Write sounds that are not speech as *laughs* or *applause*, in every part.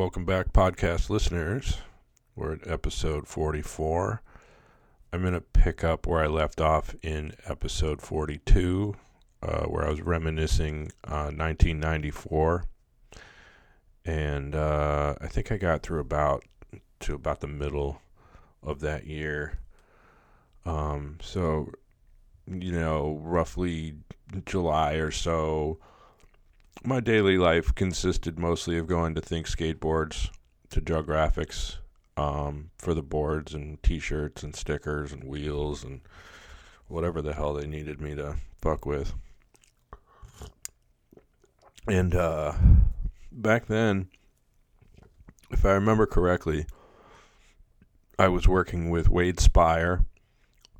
welcome back, podcast listeners. We're at episode 44. I'm going to pick up where I left off in episode 42, uh, where I was reminiscing uh, 1994. And uh, I think I got through about to about the middle of that year. Um, so, you know, roughly July or so, my daily life consisted mostly of going to Think Skateboards to Draw Graphics um, for the boards and T-shirts and stickers and wheels and whatever the hell they needed me to fuck with. And uh, back then, if I remember correctly, I was working with Wade Speyer,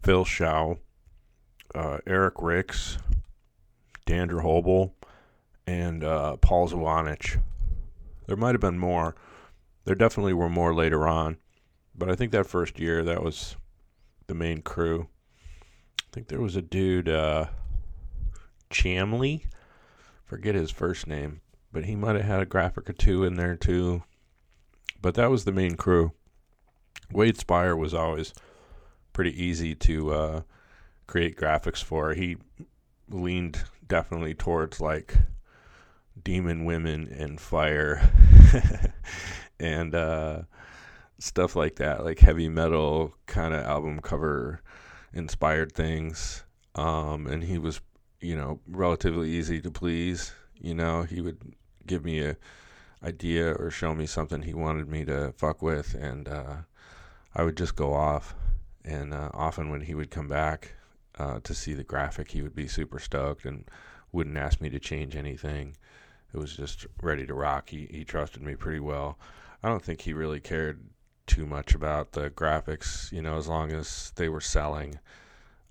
Phil Shaw, uh, Eric Ricks, Dan Drehobl, and uh, Paul Zawanich. There might have been more. There definitely were more later on, but I think that first year that was the main crew. I think there was a dude, uh, Chamley, forget his first name, but he might have had a graphic or two in there too. But that was the main crew. Wade Speyer was always pretty easy to uh, create graphics for. He leaned definitely towards like demon women and fire *laughs* and uh, stuff like that, like heavy metal kind of album cover inspired things. Um, and he was, you know, relatively easy to please. You know, he would give me a idea or show me something he wanted me to fuck with, and uh, I would just go off. And uh, often when he would come back uh, to see the graphic, he would be super stoked and wouldn't ask me to change anything. It was just ready to rock. He he trusted me pretty well. I don't think he really cared too much about the graphics, you know, as long as they were selling.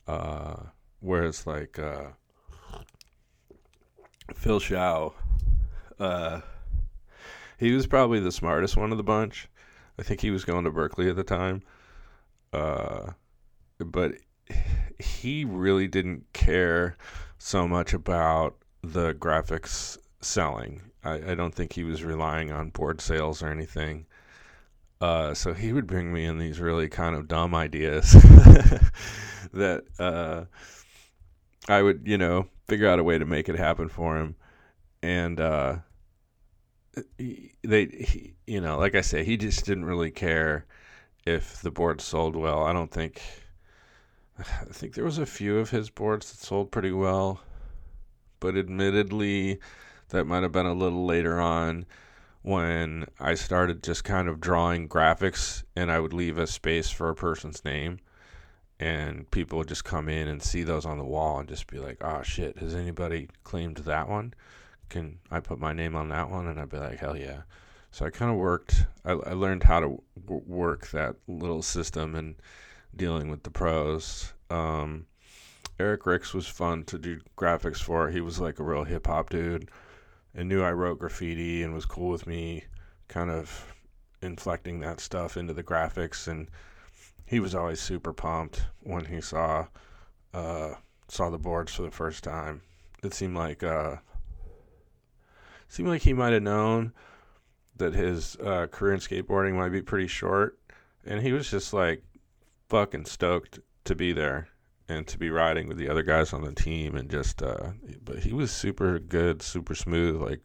Uh, whereas like uh, Phil Shaw, uh, he was probably the smartest one of the bunch. I think he was going to Berkeley at the time. Uh, but he really didn't care so much about the graphics selling. I, I don't think he was relying on board sales or anything. Uh, so he would bring me in these really kind of dumb ideas *laughs* that uh, I would, you know, figure out a way to make it happen for him. And uh, they, he, you know, like I say, he just didn't really care if the board sold well. I don't think. I think there was a few of his boards that sold pretty well, but admittedly, that might have been a little later on when I started just kind of drawing graphics and I would leave a space for a person's name and people would just come in and see those on the wall and just be like, "Oh shit, has anybody claimed that one? Can I put my name on that one?" And I'd be like, "Hell yeah!" So I kind of worked. I, I, learned how to w- work that little system and dealing with the pros. Um, Eric Ricks was fun to do graphics for. He was like a real hip hop dude and knew I wrote graffiti and was cool with me kind of inflecting that stuff into the graphics. And he was always super pumped when he saw uh, saw the boards for the first time. It seemed like uh, seemed like he might have known that his uh, career in skateboarding might be pretty short, and he was just like fucking stoked to be there and to be riding with the other guys on the team and just uh but he was super good super smooth like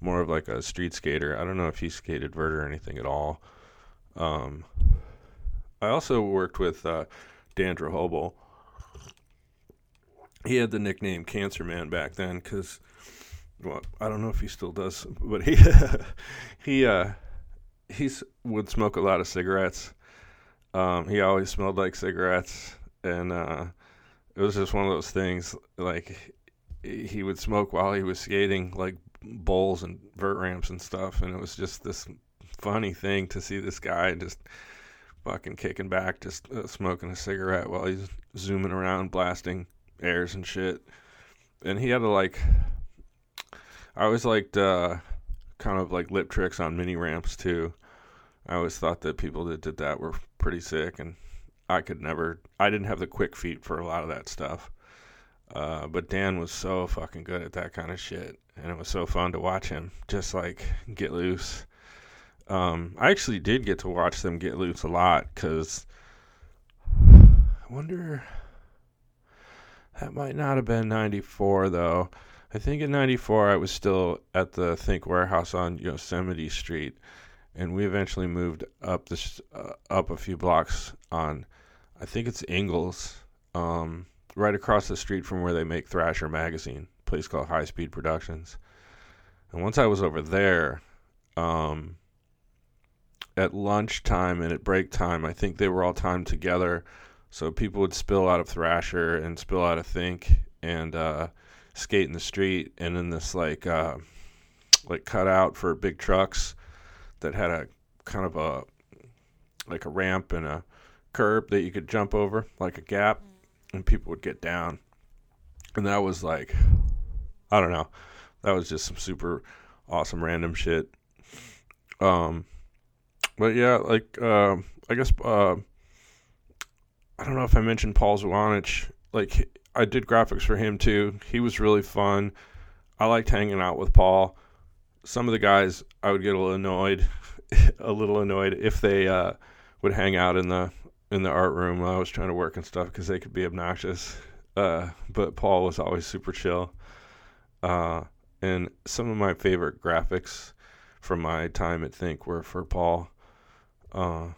more of like a street skater. I don't know if he skated vert or anything at all. Um i also worked with uh dan drehobl he had the nickname cancer man back then because well i don't know if he still does but he *laughs* he uh he would smoke a lot of cigarettes. Um he always smelled like cigarettes and uh, it was just one of those things. Like he would smoke while he was skating, like bowls and vert ramps and stuff, and it was just this funny thing to see this guy just fucking kicking back, just uh, smoking a cigarette while he's zooming around, blasting airs and shit. And he had to like, I always liked uh, kind of like lip tricks on mini ramps too. I always thought that people that did that were pretty sick, and I could never. I didn't have the quick feet for a lot of that stuff. Uh, but Dan was so fucking good at that kind of shit, and it was so fun to watch him just like get loose. Um, I actually did get to watch them get loose a lot because I wonder. That might not have been 94 though. I think in 94 I was still at the Think warehouse on Yosemite Street and we eventually moved up this uh, up a few blocks on I think it's Ingalls um, right across the street from where they make Thrasher magazine, place called High Speed Productions. And once I was over there, um, at lunchtime and at break time, I think they were all timed together. So people would spill out of Thrasher and spill out of Think and uh, skate in the street. And in this like uh, like cutout for big trucks that had a kind of a like a ramp and a curb that you could jump over, like a gap, and people would get down. And that was like, I don't know, that was just some super awesome random shit. Um, but yeah, like uh, I guess uh, I don't know if I mentioned Paul Zwanich. Like I did graphics for him too. He was really fun. I liked hanging out with Paul. Some of the guys I would get a little annoyed, *laughs* a little annoyed if they uh, would hang out in the in the art room while I was trying to work and stuff because they could be obnoxious. Uh, but Paul was always super chill. Uh, and some of my favorite graphics from my time at Think were for Paul. Uh,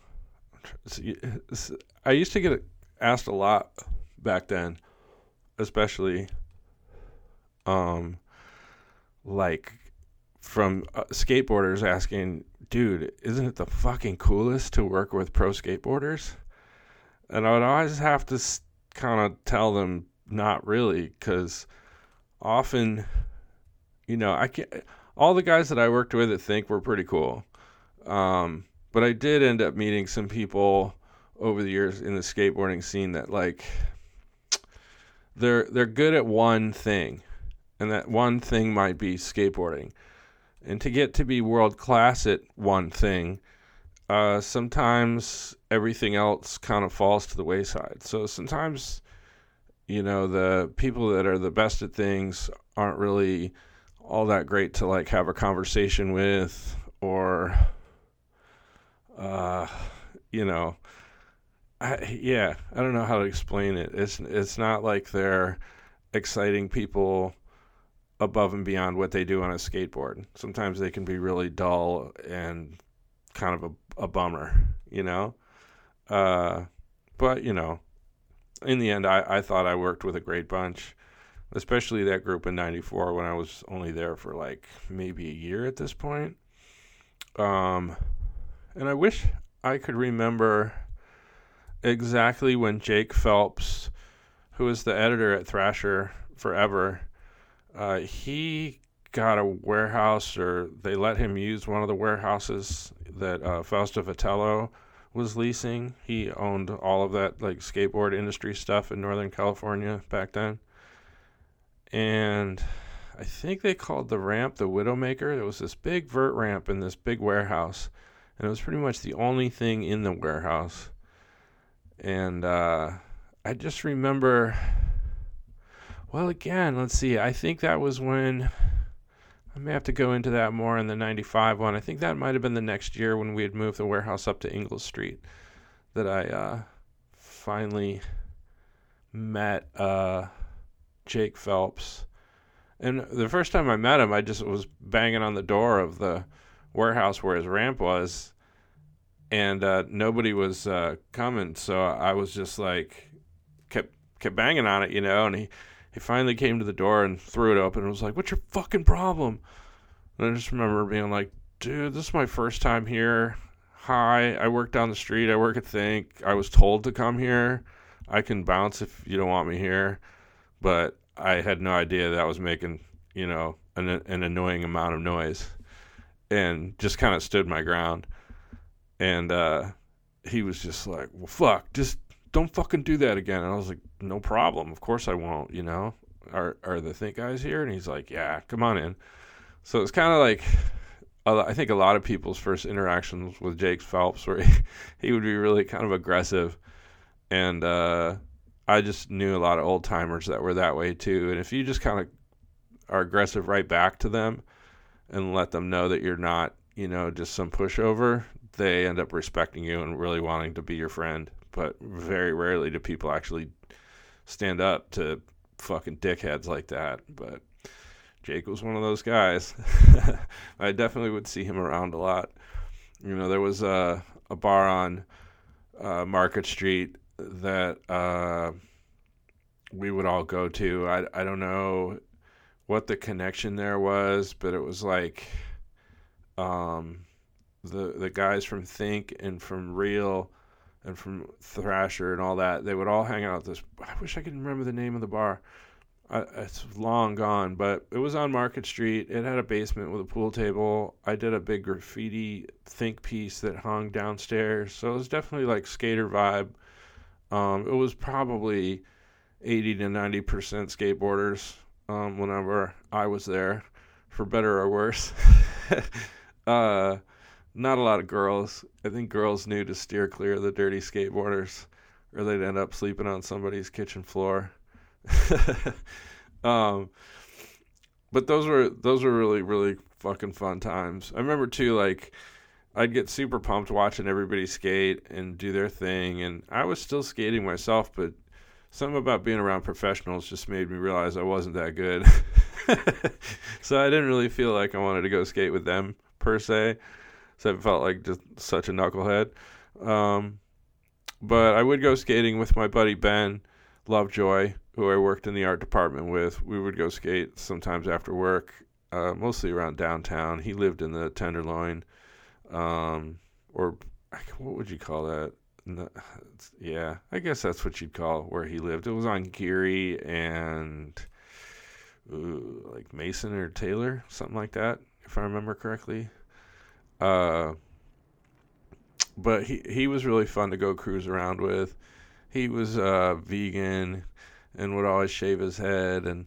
I used to get asked a lot back then, especially um, like from uh, skateboarders asking, dude, isn't it the fucking coolest to work with pro skateboarders? And I would always have to kind of tell them not really, because often, you know, I can't. All the guys that I worked with at Think were pretty cool, um, but I did end up meeting some people over the years in the skateboarding scene that like they're they're good at one thing, and that one thing might be skateboarding. And to get to be world class at one thing, uh, sometimes everything else kind of falls to the wayside. So sometimes, you know, the people that are the best at things aren't really all that great to like have a conversation with or, uh, you know, I, yeah, I don't know how to explain it. It's it's not like they're exciting people above and beyond what they do on a skateboard. Sometimes they can be really dull and kind of a, a bummer, you know. Uh, but you know, in the end, I, I thought I worked with a great bunch, especially that group in '94 when I was only there for like maybe a year at this point. Um, and I wish I could remember exactly when Jake Phelps, who was the editor at Thrasher forever, uh, he got a warehouse or they let him use one of the warehouses that uh, Fausto Vitello was leasing. He owned all of that like skateboard industry stuff in Northern California back then. And I think they called the ramp the Widowmaker. It was this big vert ramp in this big warehouse, and it was pretty much the only thing in the warehouse. And uh, I just remember, well, again, let's see. I think that was when I may have to go into that more in the 95 one. I think that might have been the next year when we had moved the warehouse up to Ingalls Street that I uh, finally met uh, Jake Phelps. And the first time I met him, I just was banging on the door of the warehouse where his ramp was, and uh, nobody was uh, coming. So I was just like, kept kept banging on it, you know. And he he finally came to the door and threw it open and was like, "What's your fucking problem?" And I just remember being like, "Dude, this is my first time here. Hi, I work down the street. I work at Think. I was told to come here. I can bounce if you don't want me here." But I had no idea that I was making, you know, an, an annoying amount of noise, and just kind of stood my ground. And uh, he was just like, "Well, fuck, just don't fucking do that again." And I was like, "No problem. Of course I won't." You know, are are the think guys here? And he's like, "Yeah, come on in." So it's kind of like I think a lot of people's first interactions with Jake Phelps, where *laughs* he, he would be really kind of aggressive, and uh, I just knew a lot of old timers that were that way too. And if you just kind of are aggressive right back to them and let them know that you're not you know, just some pushover, they end up respecting you and really wanting to be your friend. But very rarely do people actually stand up to fucking dickheads like that. But Jake was one of those guys. *laughs* I definitely would see him around a lot. You know, there was a, a bar on uh, Market Street that uh, we would all go to. I, I don't know what the connection there was, but it was like um, the the guys from Think and from Real and from Thrasher and all that. They would all hang out at this. I wish I could remember the name of the bar. I, it's long gone, but it was on Market Street. It had a basement with a pool table. I did a big graffiti think piece that hung downstairs, so it was definitely like skater vibe. Um, it was probably eighty to ninety percent skateboarders um, whenever I was there, for better or worse. *laughs* uh, not a lot of girls. I think girls knew to steer clear of the dirty skateboarders, or they'd end up sleeping on somebody's kitchen floor. *laughs* um, but those were those were really really fucking fun times. I remember too, like I'd get super pumped watching everybody skate and do their thing, and I was still skating myself, but something about being around professionals just made me realize I wasn't that good. *laughs* so I didn't really feel like I wanted to go skate with them per se. So I felt like just such a knucklehead. Um, but I would go skating with my buddy Ben Lovejoy, who I worked in the art department with. We would go skate sometimes after work, uh, mostly around downtown. He lived in the Tenderloin, um, or what would you call that? No, yeah, I guess that's what you'd call where he lived. It was on Geary and ooh, like Mason or Taylor, something like that, if I remember correctly. Uh, but he he was really fun to go cruise around with. He was uh, vegan and would always shave his head, and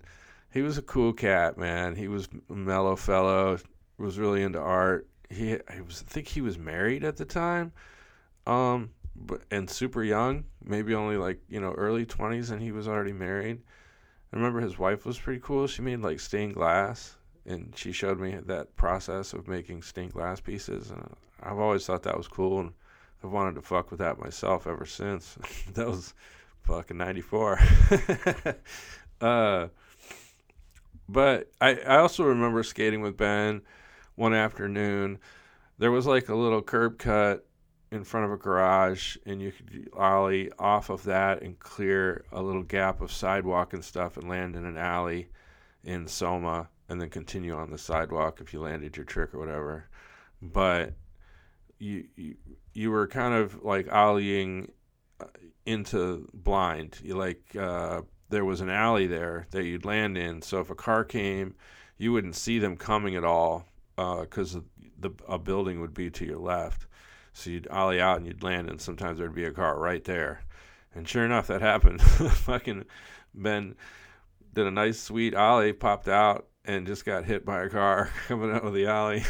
he was a cool cat, man. He was a mellow fellow, was really into art. He, I was I think he was married at the time. Um, but and super young, maybe only like you know early twenties, and he was already married. I remember his wife was pretty cool. She made like stained glass, and she showed me that process of making stained glass pieces, and I've always thought that was cool, and I've wanted to fuck with that myself ever since. *laughs* that was fucking ninety four. *laughs* uh, but I I also remember skating with Ben one afternoon. There was like a little curb cut in front of a garage and you could ollie off of that and clear a little gap of sidewalk and stuff and land in an alley in Soma and then continue on the sidewalk if you landed your trick or whatever. But you you, you were kind of like ollieing uh, into blind. You like uh, there was an alley there that you'd land in. So if a car came, you wouldn't see them coming at all because uh, the a building would be to your left. So you'd ollie out and you'd land, and sometimes there'd be a car right there. And sure enough, that *laughs* happened. Fucking Ben did a nice sweet ollie, popped out, and just got hit by a car *laughs* coming out of the alley.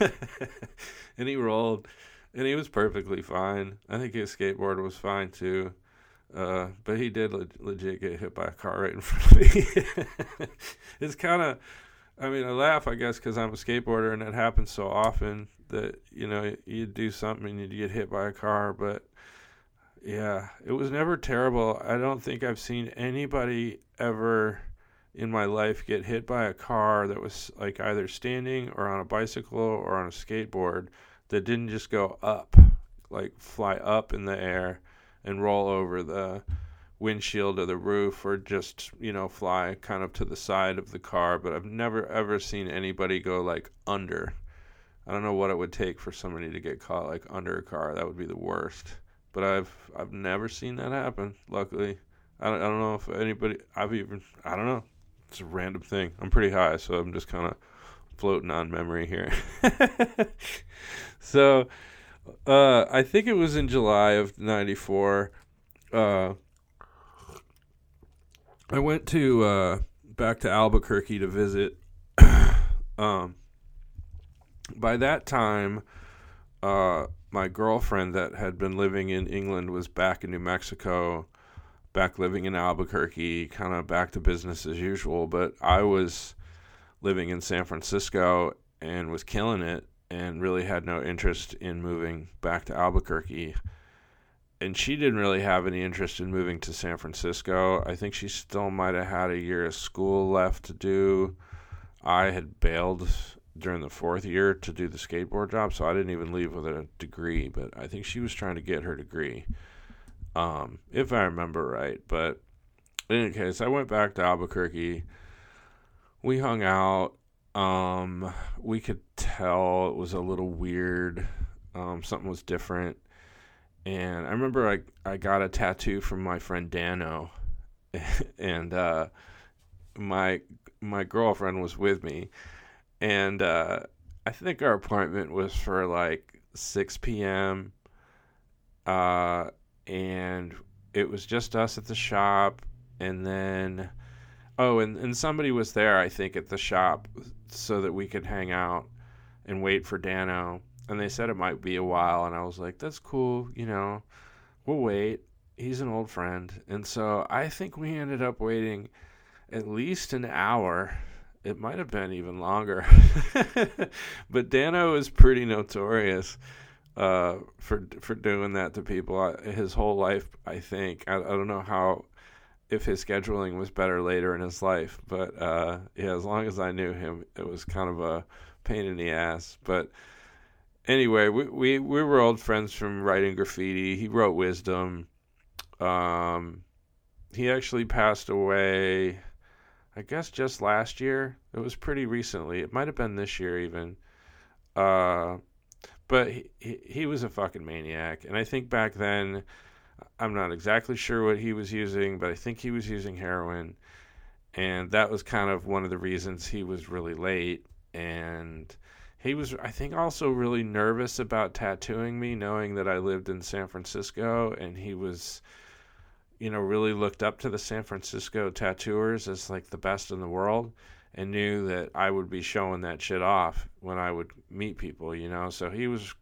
*laughs* and he rolled, and he was perfectly fine. I think his skateboard was fine too. Uh, but he did le- legit get hit by a car right in *laughs* front of me. it's kind of, I mean, I laugh, I guess, because I'm a skateboarder and it happens so often that you know you do something and you get hit by a car but yeah it was never terrible i don't think i've seen anybody ever in my life get hit by a car that was like either standing or on a bicycle or on a skateboard that didn't just go up like fly up in the air and roll over the windshield or the roof or just you know fly kind of to the side of the car but i've never ever seen anybody go like under I don't know what it would take for somebody to get caught like under a car. That would be the worst. But I've I've never seen that happen. Luckily, I don't, I don't know if anybody. I've even I don't know. It's a random thing. I'm pretty high, so I'm just kind of floating on memory here. *laughs* so, uh, I think it was in July of '94. Uh, I went to uh, back to Albuquerque to visit. *coughs* um, by that time, uh, my girlfriend that had been living in England was back in New Mexico, back living in Albuquerque, kind of back to business as usual. But I was living in San Francisco and was killing it. and really had no interest in moving back to Albuquerque. And she didn't really have any interest in moving to San Francisco. I think she still might have had a year of school left to do. I had bailed during the fourth year to do the skateboard job, so I didn't even leave with a degree. But I think she was trying to get her degree, um, if I remember right. But in any case, I went back to Albuquerque. We hung out. Um, we could tell it was a little weird. Um, something was different. And I remember I, I got a tattoo from my friend Dano. *laughs* and uh, my my girlfriend was with me. And uh, I think our appointment was for like 6 p.m. Uh, and it was just us at the shop. And then Oh, and, and somebody was there, I think, at the shop so that we could hang out and wait for Dano. And they said it might be a while, and I was like, that's cool, you know, we'll wait. He's an old friend. And so I think we ended up waiting at least an hour. It might have been even longer. *laughs* but Dano is pretty notorious uh, for for doing that to people. His whole life, I think. I, I don't know how if his scheduling was better later in his life. But uh, yeah, as long as I knew him, it was kind of a pain in the ass. But anyway, we we, we were old friends from writing graffiti. He wrote Wisdom. Um, he actually passed away, I guess, just last year. It was pretty recently. It might have been this year even. Uh, but he, he, he was a fucking maniac, and I think back then I'm not exactly sure what he was using, but I think he was using heroin. And that was kind of one of the reasons he was really late. And he was, I think, also really nervous about tattooing me, knowing that I lived in San Francisco. And he was, you know, really looked up to the San Francisco tattooers as like the best in the world and knew that I would be showing that shit off when I would meet people, you know? So he was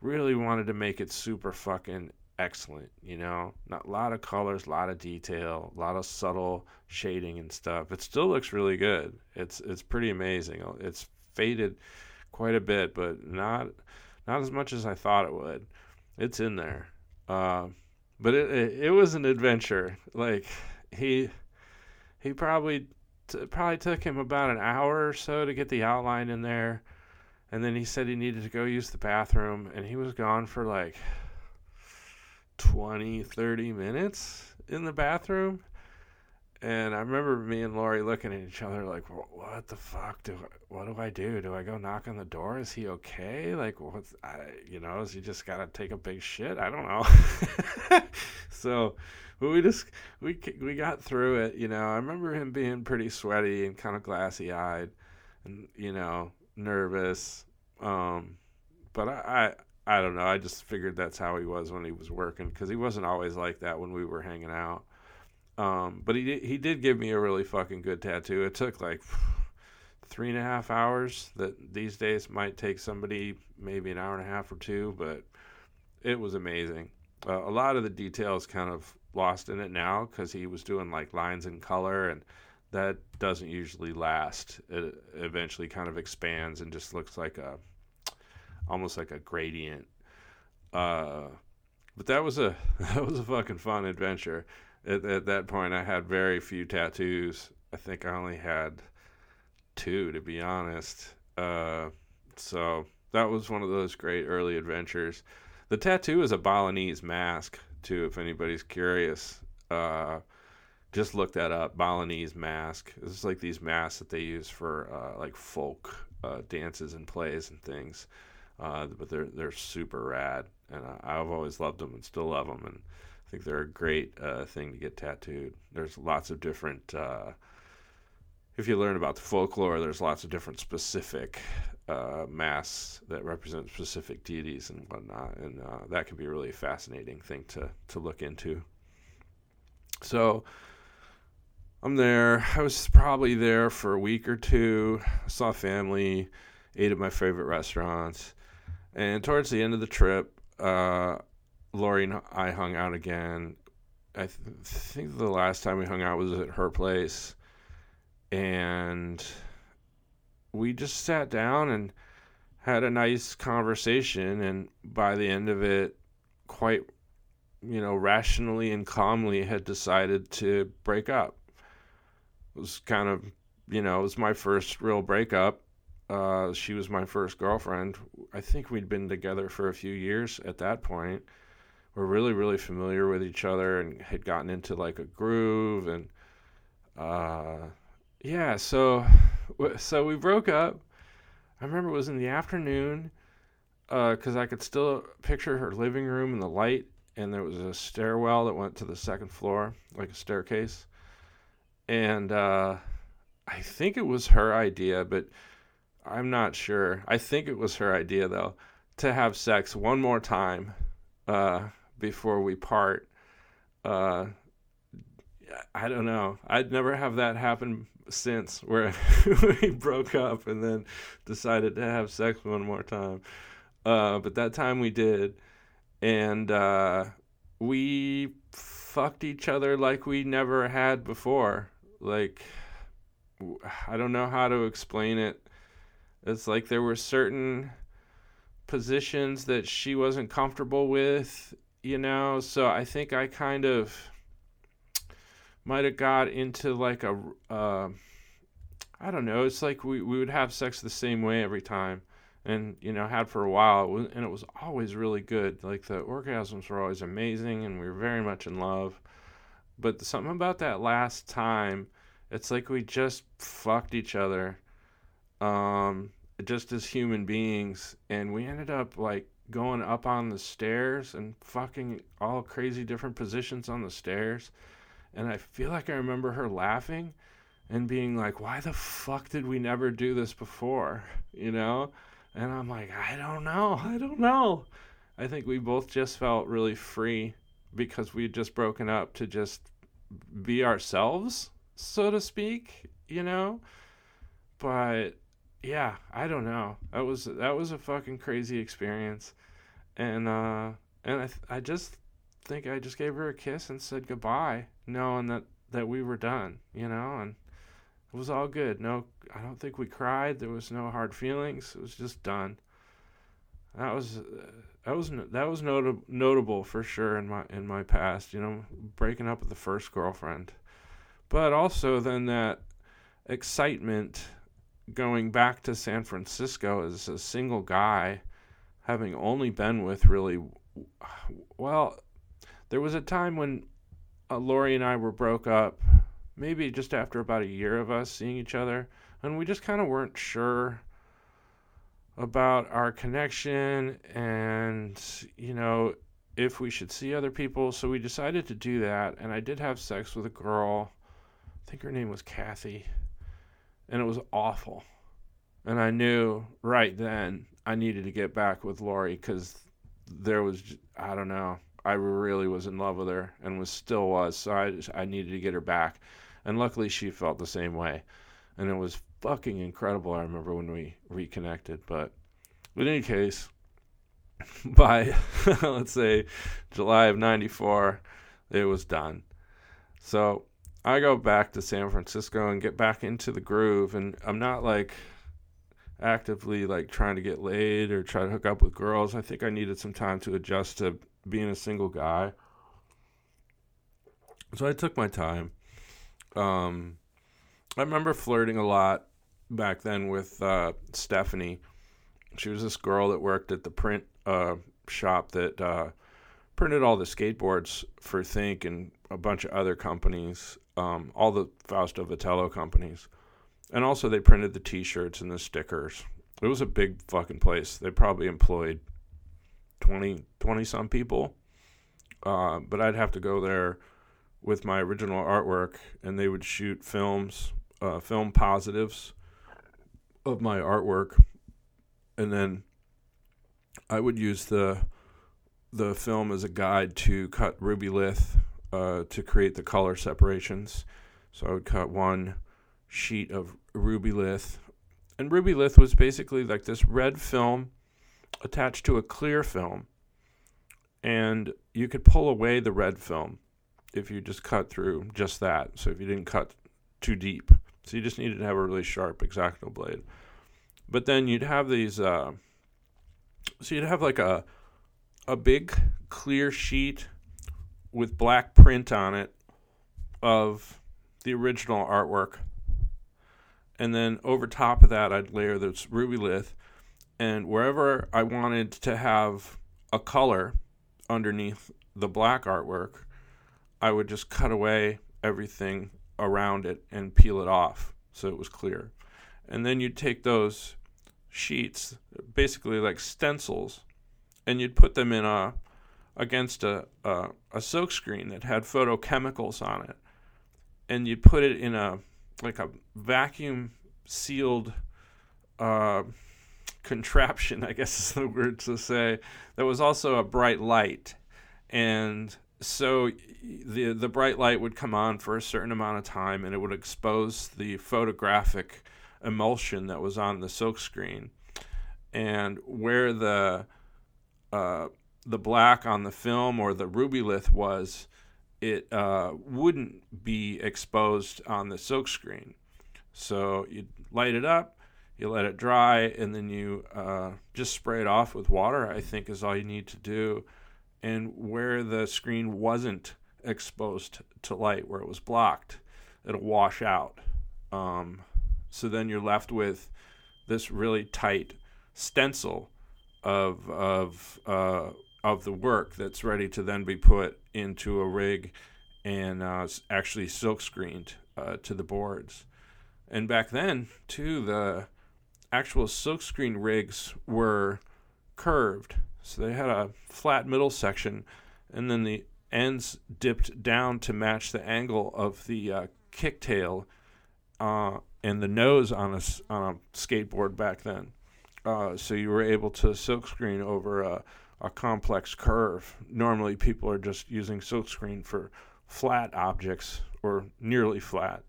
really wanted to make it super fucking excellent. You know, not a lot of colors, a lot of detail, a lot of subtle shading and stuff. It still looks really good. It's it's pretty amazing. It's faded quite a bit, but not not as much as I thought it would. It's in there, uh, but it, it, it was an adventure. Like he he probably t- probably took him about an hour or so to get the outline in there. And then he said he needed to go use the bathroom, and he was gone for like 20, 30 minutes in the bathroom. And I remember me and Lori looking at each other like, "What the fuck do? I, what do I do? Do I go knock on the door? Is he okay? Like, what's? I, you know, is he just gotta take a big shit? I don't know." *laughs* so, but we just we we got through it. You know, I remember him being pretty sweaty and kind of glassy eyed, and you know, nervous. Um, but I, I don't know. I just figured that's how he was when he was working because he wasn't always like that when we were hanging out. Um, but he did, he did give me a really fucking good tattoo. It took like *sighs* three and a half hours. That these days might take somebody maybe an hour and a half or two, but it was amazing. Uh, a lot of the details kind of lost in it now because he was doing like lines in color and that doesn't usually last. It eventually kind of expands and just looks like a almost like a gradient. Uh, but that was a *laughs* that was a fucking fun adventure. At, at that point, I had very few tattoos. I think I only had two, to be honest. Uh, so that was one of those great early adventures. The tattoo is a Balinese mask, too, if anybody's curious. Uh, just look that up. Balinese mask. It's like these masks that they use for uh, like folk uh, dances and plays and things. Uh, but they're they're super rad, and I, have always loved them and still love them, and think they're a great uh, thing to get tattooed. There's lots of different. Uh, if you learn about the folklore, there's lots of different specific uh, masks that represent specific deities and whatnot, and uh, that can be a really fascinating thing to to look into. So. I'm there. I was probably there for a week or two. Saw family, ate at my favorite restaurants and towards the end of the trip, uh, Lori and I hung out again. I th- think the last time we hung out was at her place, and we just sat down and had a nice conversation, and by the end of it, quite, you know, rationally and calmly had decided to break up. It was kind of, you know, it was my first real breakup. Uh, she was my first girlfriend. I think we'd been together for a few years at that point. We're really, really familiar with each other and had gotten into like a groove and, uh, yeah. So, so we broke up I remember it was in the afternoon because uh, I could still picture her living room and the light, and there was a stairwell that went to the second floor, like a staircase. And uh, I think it was her idea, but I'm not sure. I think it was her idea, though, to have sex one more time uh, before we part. Uh, I don't know. I'd never have that happen since where *laughs* we broke up and then decided to have sex one more time. Uh, but that time we did, and uh, we fucked each other like we never had before. Like, I don't know how to explain it. It's like there were certain positions that she wasn't comfortable with, you know. So I think I kind of might have got into like a uh, I don't know. It's like we, we would have sex the same way every time, and you know had for a while, and it was always really good. Like the orgasms were always amazing, and we were very much in love. But something about that last time, it's like we just fucked each other, um, just as human beings, and we ended up like going up on the stairs and fucking all crazy different positions on the stairs and I feel like I remember her laughing and being like, why the fuck did we never do this before? *laughs* You know? And I'm like, I don't know. I don't know. I think we both just felt really free because we had just broken up to just be ourselves, so to speak, you know? But yeah, I don't know. That was that was a fucking crazy experience. And uh and I I just think I just gave her a kiss and said goodbye, knowing that that we were done, you know, and it was all good. No, I don't think we cried. There was no hard feelings. It was just done. That was that was that was notable notable for sure in my in my past. You know, breaking up with the first girlfriend, but also then that excitement going back to San Francisco as a single guy, having only been with really well there was a time when uh, Lori and I were broke up, maybe just after about a year of us seeing each other, and we just kind of weren't sure about our connection and, you know, if we should see other people. So we decided to do that, and I did have sex with a girl. I think her name was Kathy, and it was awful. And I knew right then I needed to get back with Lori because there was, I don't know, I really was in love with her and was still was. So I just, I needed to get her back, and luckily she felt the same way, and it was fucking incredible. I remember when we reconnected. But in any case, *laughs* by *laughs* let's say July of '94, it was done. So I go back to San Francisco and get back into the groove, and I'm not like actively like trying to get laid or try to hook up with girls. I think I needed some time to adjust to being a single guy. So I took my time. Um, I remember flirting a lot back then with uh, Stephanie. She was this girl that worked at the print uh, shop that uh, printed all the skateboards for Think and a bunch of other companies, um, all the Fausto Vitello companies. And also, they printed the t shirts and the stickers. It was a big fucking place. They probably employed 20, 20 some people. Uh, but I'd have to go there with my original artwork, and they would shoot films, uh, film positives of my artwork, and then I would use the the film as a guide to cut Rubylith uh, to create the color separations. So I would cut one sheet of rubylith. and rubylith was basically like this red film attached to a clear film, and you could pull away the red film if you just cut through just that. So if you didn't cut too deep, so you just needed to have a really sharp exacto blade. But then you'd have these uh, So you'd have like a a big clear sheet with black print on it of the original artwork. And then over top of that, I'd layer this rubylith. And wherever I wanted to have a color underneath the black artwork, I would just cut away everything around it and peel it off so it was clear. And then you'd take those sheets, basically like stencils, and you'd put them in a against a, a, a silk screen that had photochemicals on it, and you'd put it in a like a vacuum sealed uh, contraption, I guess is the word to say, that was also a bright light. And so the the bright light would come on for a certain amount of time and it would expose the photographic emulsion that was on the silk screen. And where the uh, the black on the film or the rubylith was, it uh, wouldn't be exposed on the silkscreen. So you light it up, you let it dry, and then you uh, just spray it off with water. I think is all you need to do. And where the screen wasn't exposed to light, where it was blocked, it'll wash out. Um, so then you're left with this really tight stencil of of uh, of the work that's ready to then be put into a rig and uh, actually silk screened uh, to the boards. And back then, too, the actual silkscreen rigs were curved. So they had a flat middle section, and then the ends dipped down to match the angle of the uh, kicktail uh, and the nose on a, on a skateboard back then. Uh, so you were able to silkscreen over a, a complex curve. Normally, people are just using silkscreen for flat objects or nearly flat.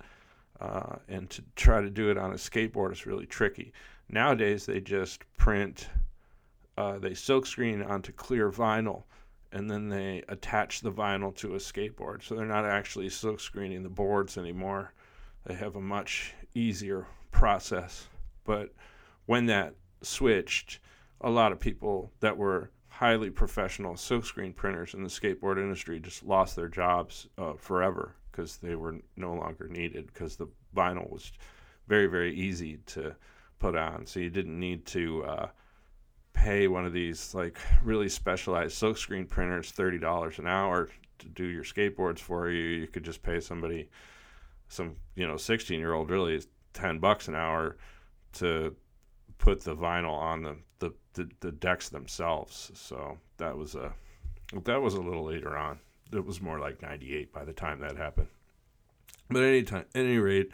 Uh, and to try to do it on a skateboard is really tricky. Nowadays, they just print, uh, they silkscreen onto clear vinyl, and then they attach the vinyl to a skateboard. So they're not actually silkscreening the boards anymore. They have a much easier process. But when that switched, a lot of people that were highly professional silkscreen printers in the skateboard industry just lost their jobs uh, forever because they were no longer needed because the vinyl was very very easy to put on. So you didn't need to uh, pay one of these like really specialized silkscreen printers $30 an hour to do your skateboards for you. You could just pay somebody some you know 16 year old really 10 bucks an hour to put the vinyl on the, the, the, the decks themselves. So that was a that was a little later on. It was more like '98 by the time that happened. But any time, at any rate,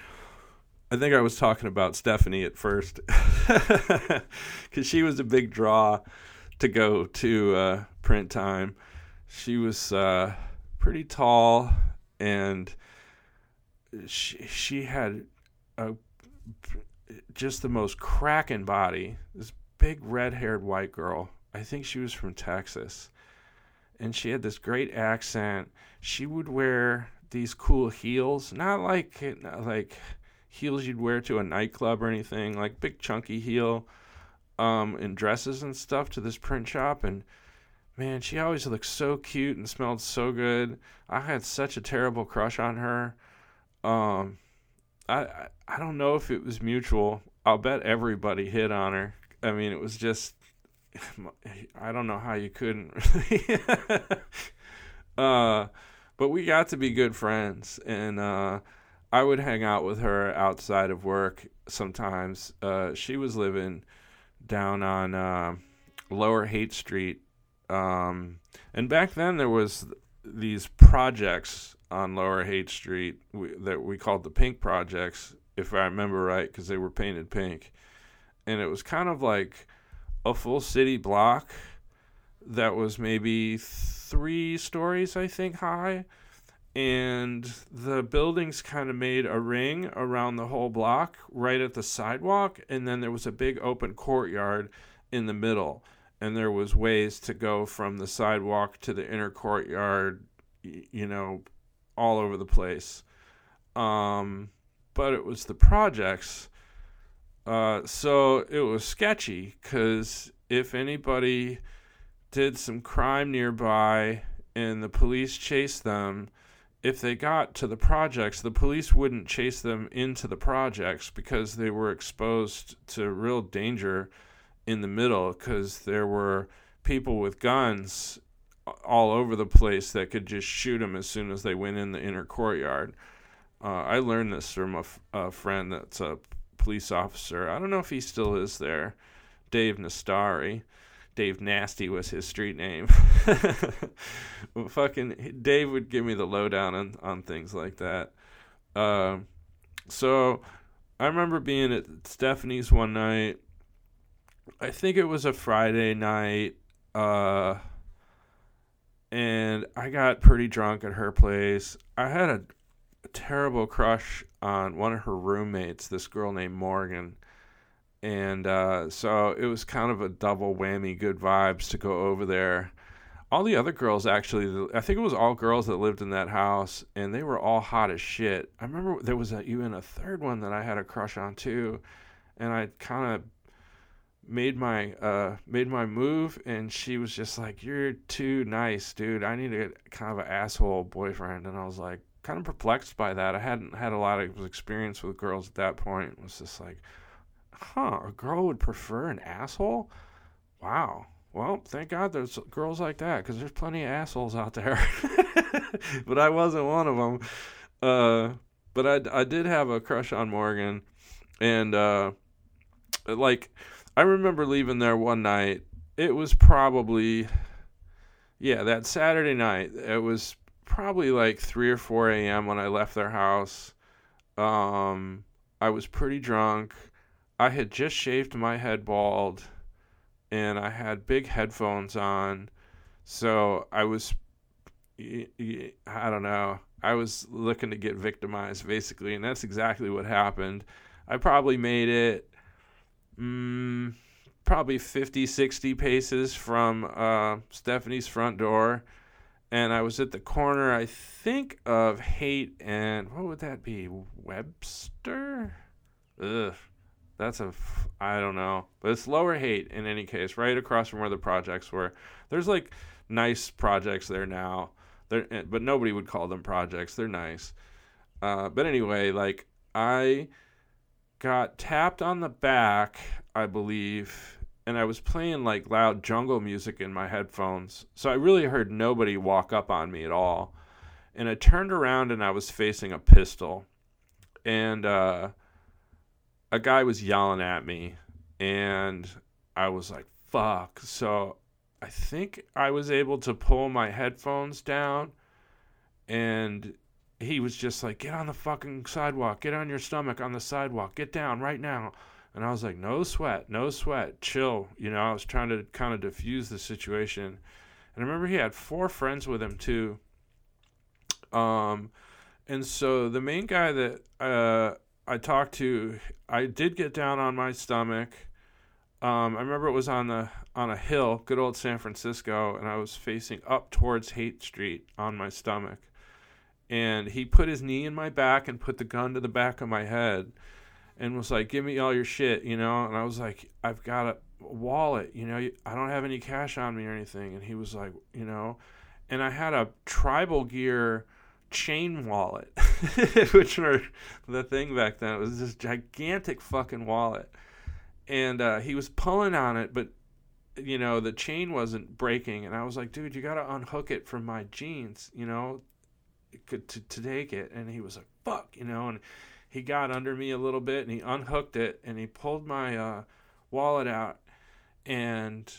I think I was talking about Stephanie at first *laughs* because she was a big draw to go to uh, print time. She was uh, pretty tall and she she had a just the most cracking body. This big red haired white girl. I think she was from Texas. And she had this great accent. She would wear these cool heels, not like like heels you'd wear to a nightclub or anything, like big chunky heel um and dresses and stuff to this print shop and man, she always looked so cute and smelled so good. I had such a terrible crush on her. Um I I don't know if it was mutual. I'll bet everybody hit on her. I mean, it was just *sighs* I don't know how you couldn't. *laughs* *laughs* uh, but we got to be good friends, and uh, I would hang out with her outside of work sometimes. Uh, she was living down on uh, Lower Haight Street, um, and back then there was these projects on Lower Haight Street we, that we called the Pink Projects, if I remember right, because they were painted pink. And it was kind of like a full city block that was maybe three stories, I think, high. And the buildings kind of made a ring around the whole block right at the sidewalk. And then there was a big open courtyard in the middle. And there was ways to go from the sidewalk to the inner courtyard, you know, all over the place. Um, but it was the projects. Uh, so it was sketchy because if anybody did some crime nearby and the police chased them, if they got to the projects, the police wouldn't chase them into the projects because they were exposed to real danger in the middle because there were people with guns all over the place that could just shoot them as soon as they went in the inner courtyard. Uh, I learned this from a, f- a friend that's a police officer. I don't know if he still is there. Dave Nastari. Dave Nasty was his street name. *laughs* fucking Dave would give me the lowdown on, on things like that. Uh, so I remember being at Stephanie's one night. I think it was a Friday night. Uh, and I got pretty drunk at her place. I had a, a terrible crush on one of her roommates, this girl named Morgan. And uh, so it was kind of a double whammy good vibes to go over there. All the other girls actually i think it was all girls that lived in that house and they were all hot as shit. I remember there was a, even a third one that i had a crush on too and i kind of made my uh made my move and she was just like you're too nice dude i need a kind of an asshole boyfriend and i was like kind of perplexed by that i hadn't had a lot of experience with girls at that point it was just like huh, a girl would prefer an asshole? Wow. Well, thank God there's girls like that because there's plenty of assholes out there. *laughs* but I wasn't one of them. Uh, but I, I did have a crush on Morgan. And, uh, like, I remember leaving there one night. It was probably, yeah, that Saturday night. It was probably like 3 or 4 a.m. when I left their house. Um, I was pretty drunk. I had just shaved my head bald and I had big headphones on. So I was, I don't know, I was looking to get victimized basically. And that's exactly what happened. I probably made it mm, probably 50, 60 paces from uh, Stephanie's front door. And I was at the corner, I think, of Haight and what would that be? Webster? Ugh. That's a, I don't know, but it's Lower Haight in any case, right across from where the projects were. There's like nice projects there now, there, eh, but nobody would call them projects. They're nice. Uh, but anyway, like I got tapped on the back, I believe, and I was playing like loud jungle music in my headphones, so I really heard nobody walk up on me at all. And I turned around and I was facing a pistol, and. uh a guy was yelling at me and I was like, fuck. So I think I was able to pull my headphones down and he was just like, get on the fucking sidewalk, get on your stomach on the sidewalk, get down right now. And I was like, no sweat, no sweat, chill. You know, I was trying to kind of diffuse the situation. And I remember he had four friends with him too. Um, and so the main guy that uh, I talked to, I did get down on my stomach. Um, I remember it was on the on a hill, good old San Francisco, and I was facing up towards Haight Street on my stomach. And he put his knee in my back and put the gun to the back of my head, and was like, "Give me all your shit," you know. And I was like, "I've got a wallet, you know. I don't have any cash on me or anything." And he was like, "You know," and I had a tribal gear chain wallet, *laughs* which were the thing back then. It was this gigantic fucking wallet, and uh, he was pulling on it, but you know the chain wasn't breaking, and I was like, dude, you got to unhook it from my jeans, you know, to to take it. And he was like, fuck, you know, and he got under me a little bit, and he unhooked it, and he pulled my uh, wallet out, and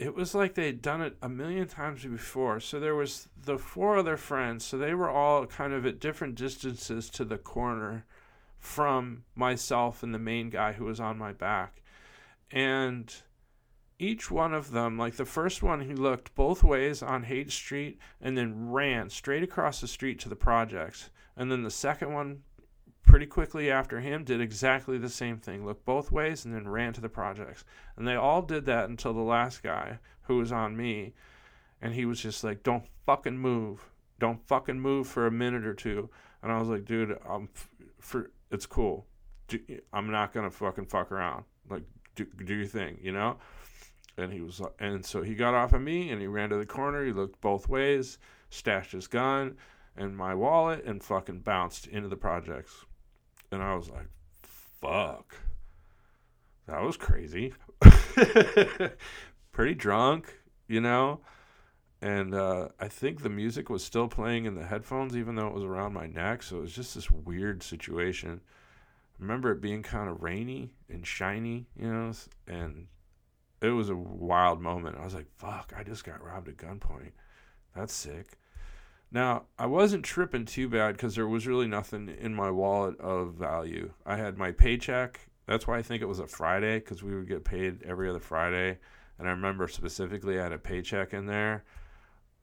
it was like they'd done it a million times before. So there was the four other friends, so they were all kind of at different distances to the corner from myself and the main guy who was on my back. And each one of them, like the first one, he looked both ways on Haight Street and then ran straight across the street to the projects. And then the second one pretty quickly after him did exactly the same thing looked both ways and then ran to the projects. And they all did that until the last guy who was on me and he was just like don't fucking move. Don't fucking move for a minute or two. And i was like dude i'm f- for it's cool. I'm not gonna fucking fuck around. Like do, do your thing, you know. And he was, and so he got off of me and he ran to the corner. He looked both ways, stashed his gun and my wallet, and fucking bounced into the projects. And I was like, fuck. That was crazy. *laughs* Pretty drunk, you know? And uh, I think the music was still playing in the headphones, even though it was around my neck. So it was just this weird situation. I remember it being kind of rainy and shiny, you know? And it was a wild moment. I was like, fuck, I just got robbed at gunpoint. That's sick. Now, I wasn't tripping too bad because there was really nothing in my wallet of value. I had my paycheck. That's why I think it was a Friday because we would get paid every other Friday. And I remember specifically I had a paycheck in there,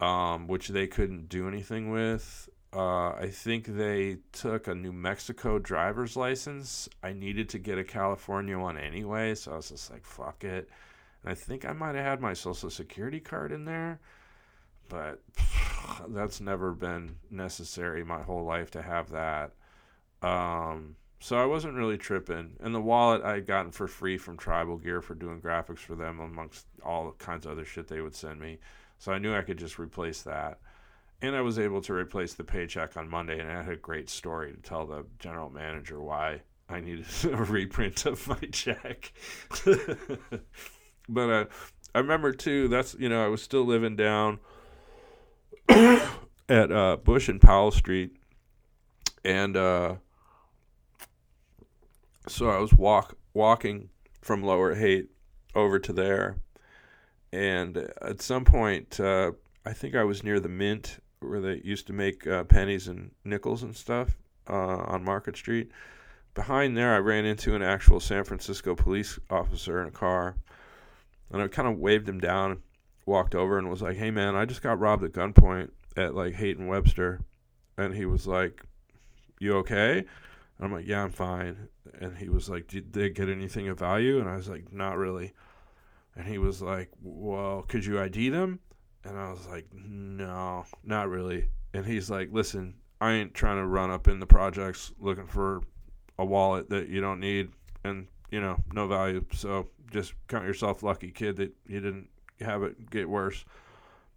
um, which they couldn't do anything with. Uh, I think they took a New Mexico driver's license. I needed to get a California one anyway, so I was just like, fuck it. I think I might have had my social security card in there but *sighs* that's never been necessary my whole life to have that. Um, so I wasn't really tripping. And the wallet I had gotten for free from Tribal Gear for doing graphics for them, amongst all kinds of other shit they would send me. So I knew I could just replace that. And I was able to replace the paycheck on Monday, and I had a great story to tell the general manager why I needed *laughs* a reprint of my *laughs* check. *laughs* but uh, I remember too. That's you know I was still living down *coughs* at uh, Bush and Powell Street, and uh, so I was walk walking from Lower Haight over to there, and at some point, uh, I think I was near the Mint where they used to make uh, pennies and nickels and stuff uh, on Market Street. Behind there, I ran into an actual San Francisco police officer in a car, and I kind of waved him down walked over and was like, "Hey man, I just got robbed at gunpoint at like and Webster," and he was like, "You okay?" And I'm like, "Yeah, I'm fine." And he was like, "Did they get anything of value?" And I was like, "Not really." And he was like, "Well, could you ID them?" And I was like, "No, not really." And he's like, "Listen, I ain't trying to run up in the projects looking for a wallet that you don't need and you know no value. So just count yourself lucky, kid, that you didn't have it get worse,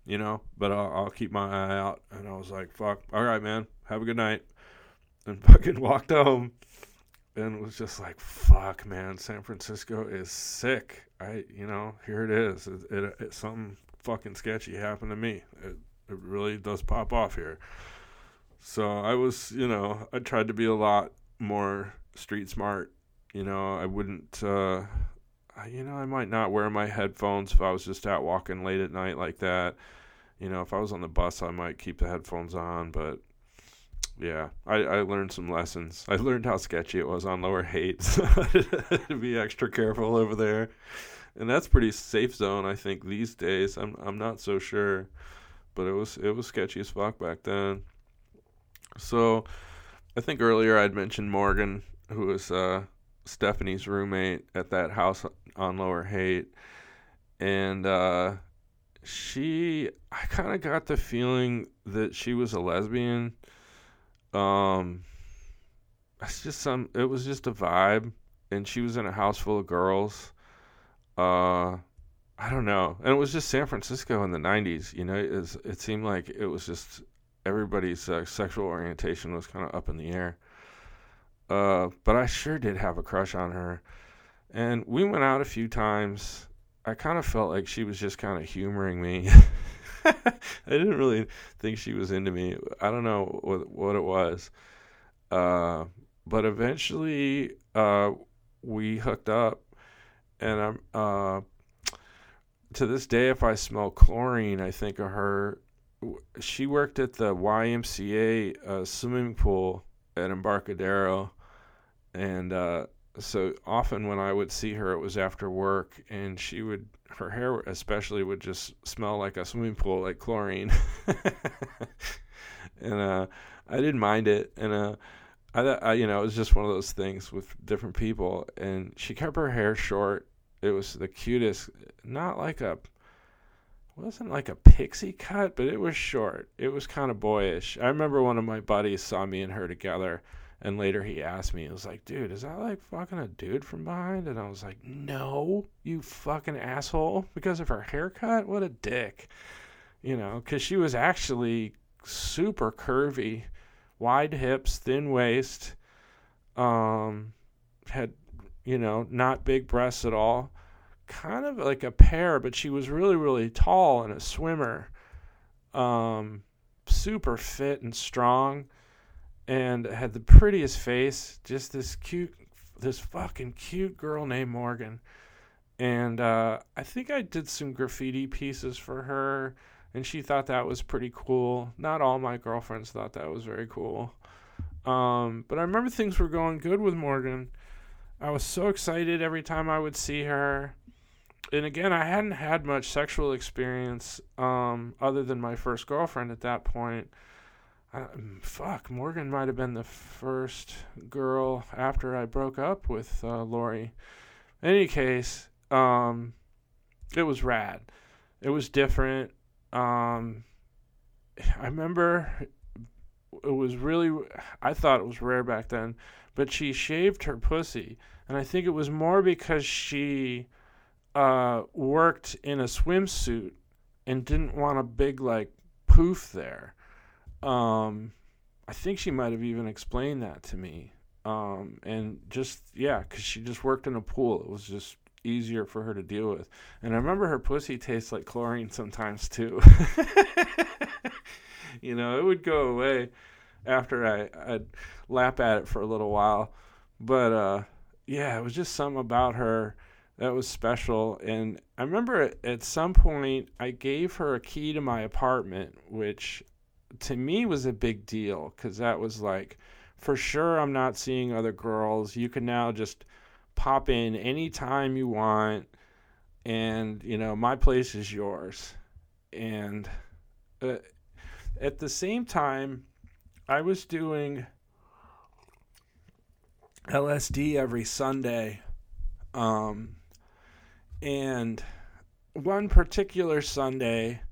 you know. But I'll, I'll keep my eye out. And I was like, fuck, all right, man, have a good night. And *laughs* fucking walked home and was just like, fuck, man, San Francisco is sick. I, you know, here it is. It, it, it something fucking sketchy happened to me. It, it really does pop off here. So I was, you know, I tried to be a lot more street smart. You know, I wouldn't, uh, you know, I might not wear my headphones if I was just out walking late at night like that. You know, if I was on the bus, I might keep the headphones on. But yeah, I, I learned some lessons. I learned how sketchy it was on Lower so *laughs* to be extra careful over there. And that's pretty safe zone, I think, these days. I'm I'm not so sure, but it was it was sketchy as fuck back then. So, I think earlier I'd mentioned Morgan, who was uh, Stephanie's roommate at that house on Lower Haight, and uh, she, I kind of got the feeling that she was a lesbian. Um, it's just some. It was just a vibe, and she was in a house full of girls. Uh, I don't know, and it was just San Francisco in the '90s. You know, it, it seemed like it was just everybody's uh, sexual orientation was kind of up in the air. Uh, but I sure did have a crush on her. And we went out a few times. I kind of felt like she was just kind of humoring me. *laughs* I didn't really think she was into me. I don't know what what it was. Uh, but eventually, uh, we hooked up, and I'm uh, to this day, if I smell chlorine, I think of her. She worked at the YMCA uh, swimming pool at Embarcadero, and uh, so often when I would see her, it was after work, and she would her hair especially would just smell like a swimming pool, like chlorine. *laughs* and uh, I didn't mind it, and uh, I, I, you know, it was just one of those things with different people. And she kept her hair short. It was the cutest, not like a wasn't like a pixie cut, but it was short. It was kind of boyish. I remember one of my buddies saw me and her together And later he asked me, he was like, dude, is that like fucking a dude from behind? And I was like, no, you fucking asshole. Because of her haircut? What a dick. You know, because she was actually super curvy, wide hips, thin waist, um, had, you know, not big breasts at all. Kind of like a pear, but she was really, really tall and a swimmer. Um, super fit and strong and had the prettiest face. Just this cute, this fucking cute girl named Morgan. And uh, I think I did some graffiti pieces for her, and she thought that was pretty cool. Not all my girlfriends thought that was very cool. Um, but I remember things were going good with Morgan. I was so excited every time I would see her. And again, I hadn't had much sexual experience um, other than my first girlfriend at that point. Uh, fuck, Morgan might have been the first girl after I broke up with uh, Lori. In any case, um, it was rad. It was different. Um, I remember it was really, I thought it was rare back then, but she shaved her pussy. And I think it was more because she uh, worked in a swimsuit and didn't want a big, like, poof there. Um, I think she might have even explained that to me. Um, and just yeah, because she just worked in a pool. It was just easier for her to deal with. And I remember her pussy tastes like chlorine sometimes too. *laughs* you know, it would go away after I I'd lap at it for a little while. But uh, yeah, it was just something about her that was special. And I remember at some point I gave her a key to my apartment, which to me was a big deal because that was like, for sure, I'm not seeing other girls. You can now just pop in anytime you want, and you know my place is yours. And uh, at the same time, I was doing LSD every Sunday, um, and one particular Sunday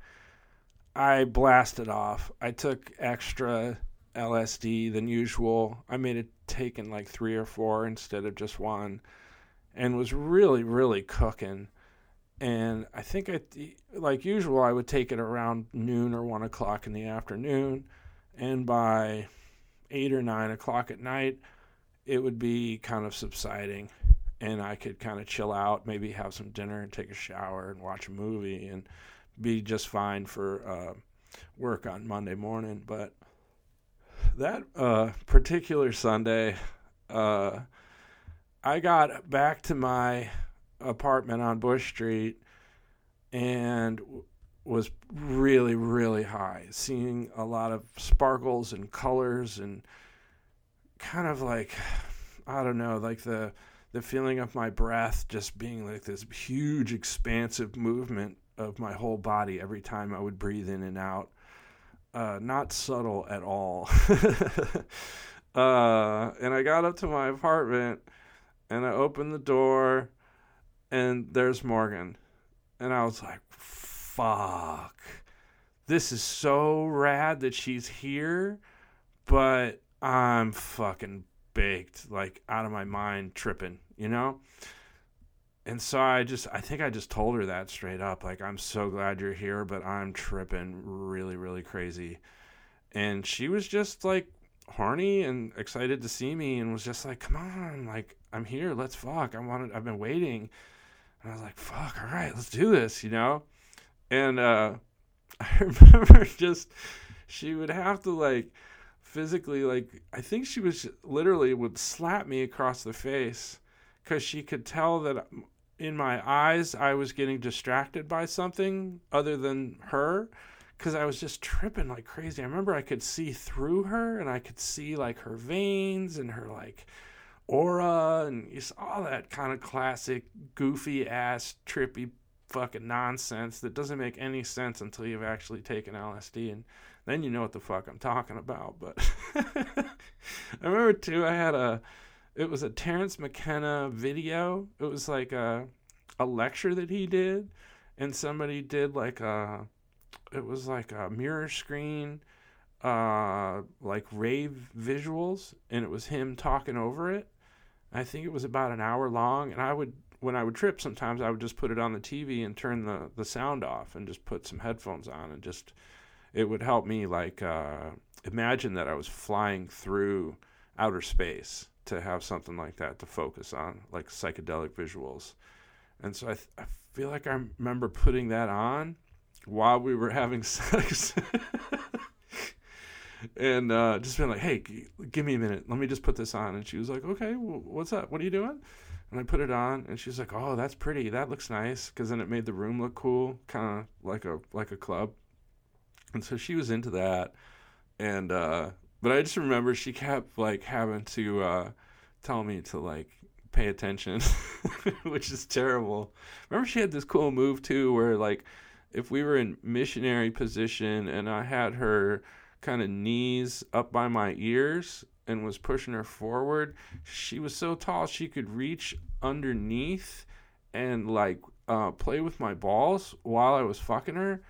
I blasted off. I took extra LSD than usual. I made it taken like three or four instead of just one, and was really, really cooking. And I think I, like usual, I would take it around noon or one o'clock in the afternoon, and by eight or nine o'clock at night, it would be kind of subsiding, and I could kind of chill out, maybe have some dinner and take a shower and watch a movie and be just fine for uh, work on Monday morning. But that uh, particular Sunday, uh, I got back to my apartment on Bush Street and was really, really high, seeing a lot of sparkles and colors and kind of like, I don't know, like the the feeling of my breath just being like this huge expansive movement of my whole body every time I would breathe in and out. Uh, not subtle at all. *laughs* uh, and I got up to my apartment and I opened the door and there's Morgan. And I was like, fuck. This is so rad that she's here, but I'm fucking baked, like out of my mind, tripping, you know? And so I just I think I just told her that straight up like I'm so glad you're here but I'm tripping really really crazy. And she was just like horny and excited to see me and was just like come on like I'm here let's fuck I wanted I've been waiting. And I was like fuck all right let's do this you know? And uh *laughs* I remember just she would have to like physically like I think she was literally would slap me across the face because she could tell that in my eyes I was getting distracted by something other than her because I was just tripping like crazy. I remember I could see through her and I could see like her veins and her like aura and just all that kind of classic goofy ass trippy fucking nonsense that doesn't make any sense until you've actually taken LSD and then you know what the fuck I'm talking about. But *laughs* I remember too I had a it was a Terence McKenna video. It was like a a lecture that he did, and somebody did like a it was like a mirror screen uh, like rave visuals, and it was him talking over it. I think it was about an hour long, and I would when I would trip, sometimes I would just put it on the TV and turn the the sound off, and just put some headphones on, and just it would help me like uh, imagine that I was flying through outer space to have something like that to focus on, like psychedelic visuals. And so I, th- I feel like I remember putting that on while we were having *laughs* sex. and uh, just being like, hey, g- give me a minute. Let me just put this on. And she was like, okay, well, what's up? What are you doing? And I put it on, and she's like, oh, that's pretty. That looks nice. Because then it made the room look cool, kind of like a like a club. And so she was into that. And uh, but I just remember she kept like having to uh, tell me to like pay attention, *laughs* which is terrible. Remember she had this cool move too, where like if we were in missionary position and I had her kind of knees up by my ears and was pushing her forward, she was so tall she could reach underneath and like uh, play with my balls while I was fucking her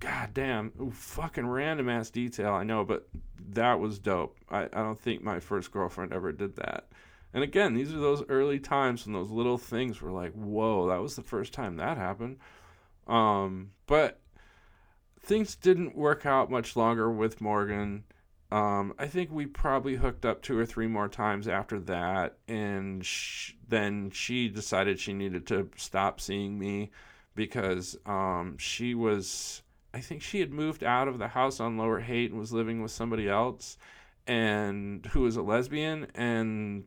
God damn, fucking random ass detail, I know, but that was dope. I, I don't think my first girlfriend ever did that. And again, these are those early times when those little things were like, whoa, that was the first time that happened. Um, but things didn't work out much longer with Morgan. Um, I think we probably hooked up two or three more times after that, and sh- then she decided she needed to stop seeing me because um, she was I think she had moved out of the house on Lower Haight and was living with somebody else, and who was a lesbian. And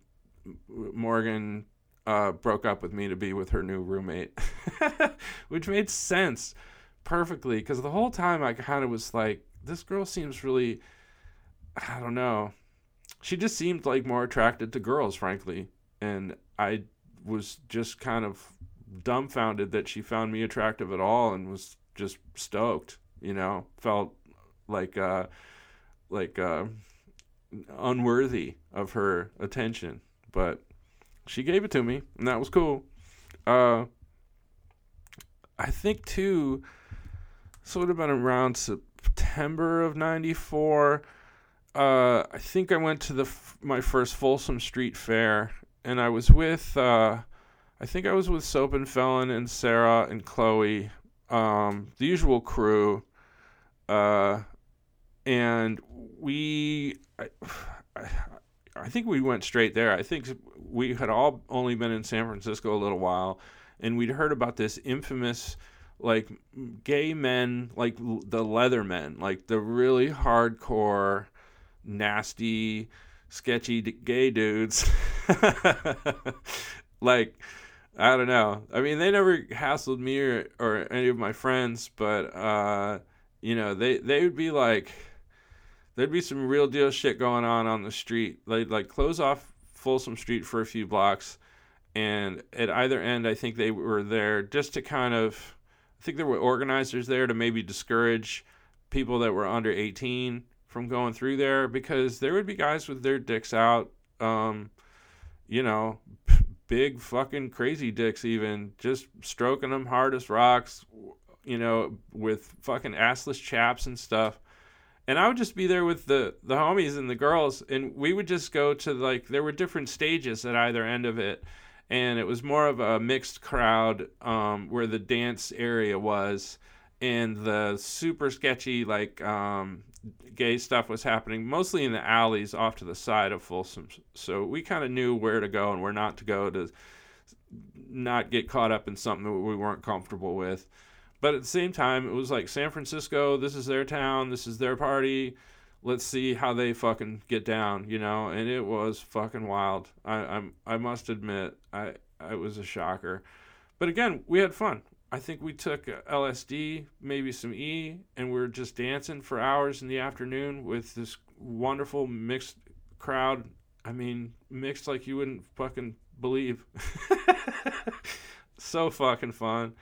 Morgan uh, broke up with me to be with her new roommate, *laughs* which made sense perfectly because the whole time I kind of was like, this girl seems really, I don't know, she just seemed like more attracted to girls, frankly, and I was just kind of dumbfounded that she found me attractive at all and was just stoked, you know, felt like uh like uh unworthy of her attention, but she gave it to me and that was cool. Uh I think too so it would have been around September of 94 uh, I think I went to the f- my first Folsom Street Fair, and I was with uh, I think I was with Soap and Felon and Sarah and Chloe um, the usual crew, uh, and we, I, I think we went straight there. I think we had all only been in San Francisco a little while, and we'd heard about this infamous like gay men, like the leather men, like the really hardcore, nasty, sketchy gay dudes. *laughs* like I don't know. I mean, they never hassled me or, or any of my friends, but uh, you know, they they would be like, there'd be some real deal shit going on on the street. They'd like close off Folsom Street for a few blocks, and at either end, I think they were there just to kind of, I think there were organizers there to maybe discourage people that were under 18 from going through there because there would be guys with their dicks out, um, you know, big fucking crazy dicks even just stroking them hard as rocks you know with fucking assless chaps and stuff. And i would just be there with the the homies and the girls and we would just go to like there were different stages at either end of it. And it was more of a mixed crowd um, where the dance area was and the super sketchy like um, gay stuff was happening mostly in the alleys off to the side of Folsom. So we kind of knew where to go and where not to go to not get caught up in something that we weren't comfortable with. But at the same time, it was like San Francisco, this is their town, this is their party. Let's see how they fucking get down, you know. And it was fucking wild. I I'm I must admit, I I was a shocker. But again, we had fun. I think we took LSD, maybe some E, and we were just dancing for hours in the afternoon with this wonderful mixed crowd. I mean, mixed like you wouldn't fucking believe. *laughs* so fucking fun.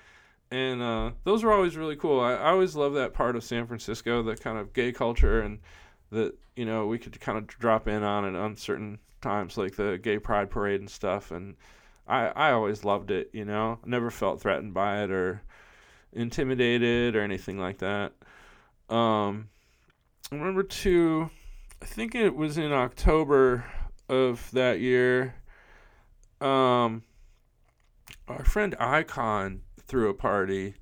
And uh, those were always really cool. I, I always love that part of San Francisco, the kind of gay culture, and that you know we could kind of drop in on at uncertain times, like the gay pride parade and stuff. And I, I always loved it, you know. Never felt threatened by it or intimidated or anything like that. Um, I remember too. I think it was in October of that year. Um, our friend Icon threw a party.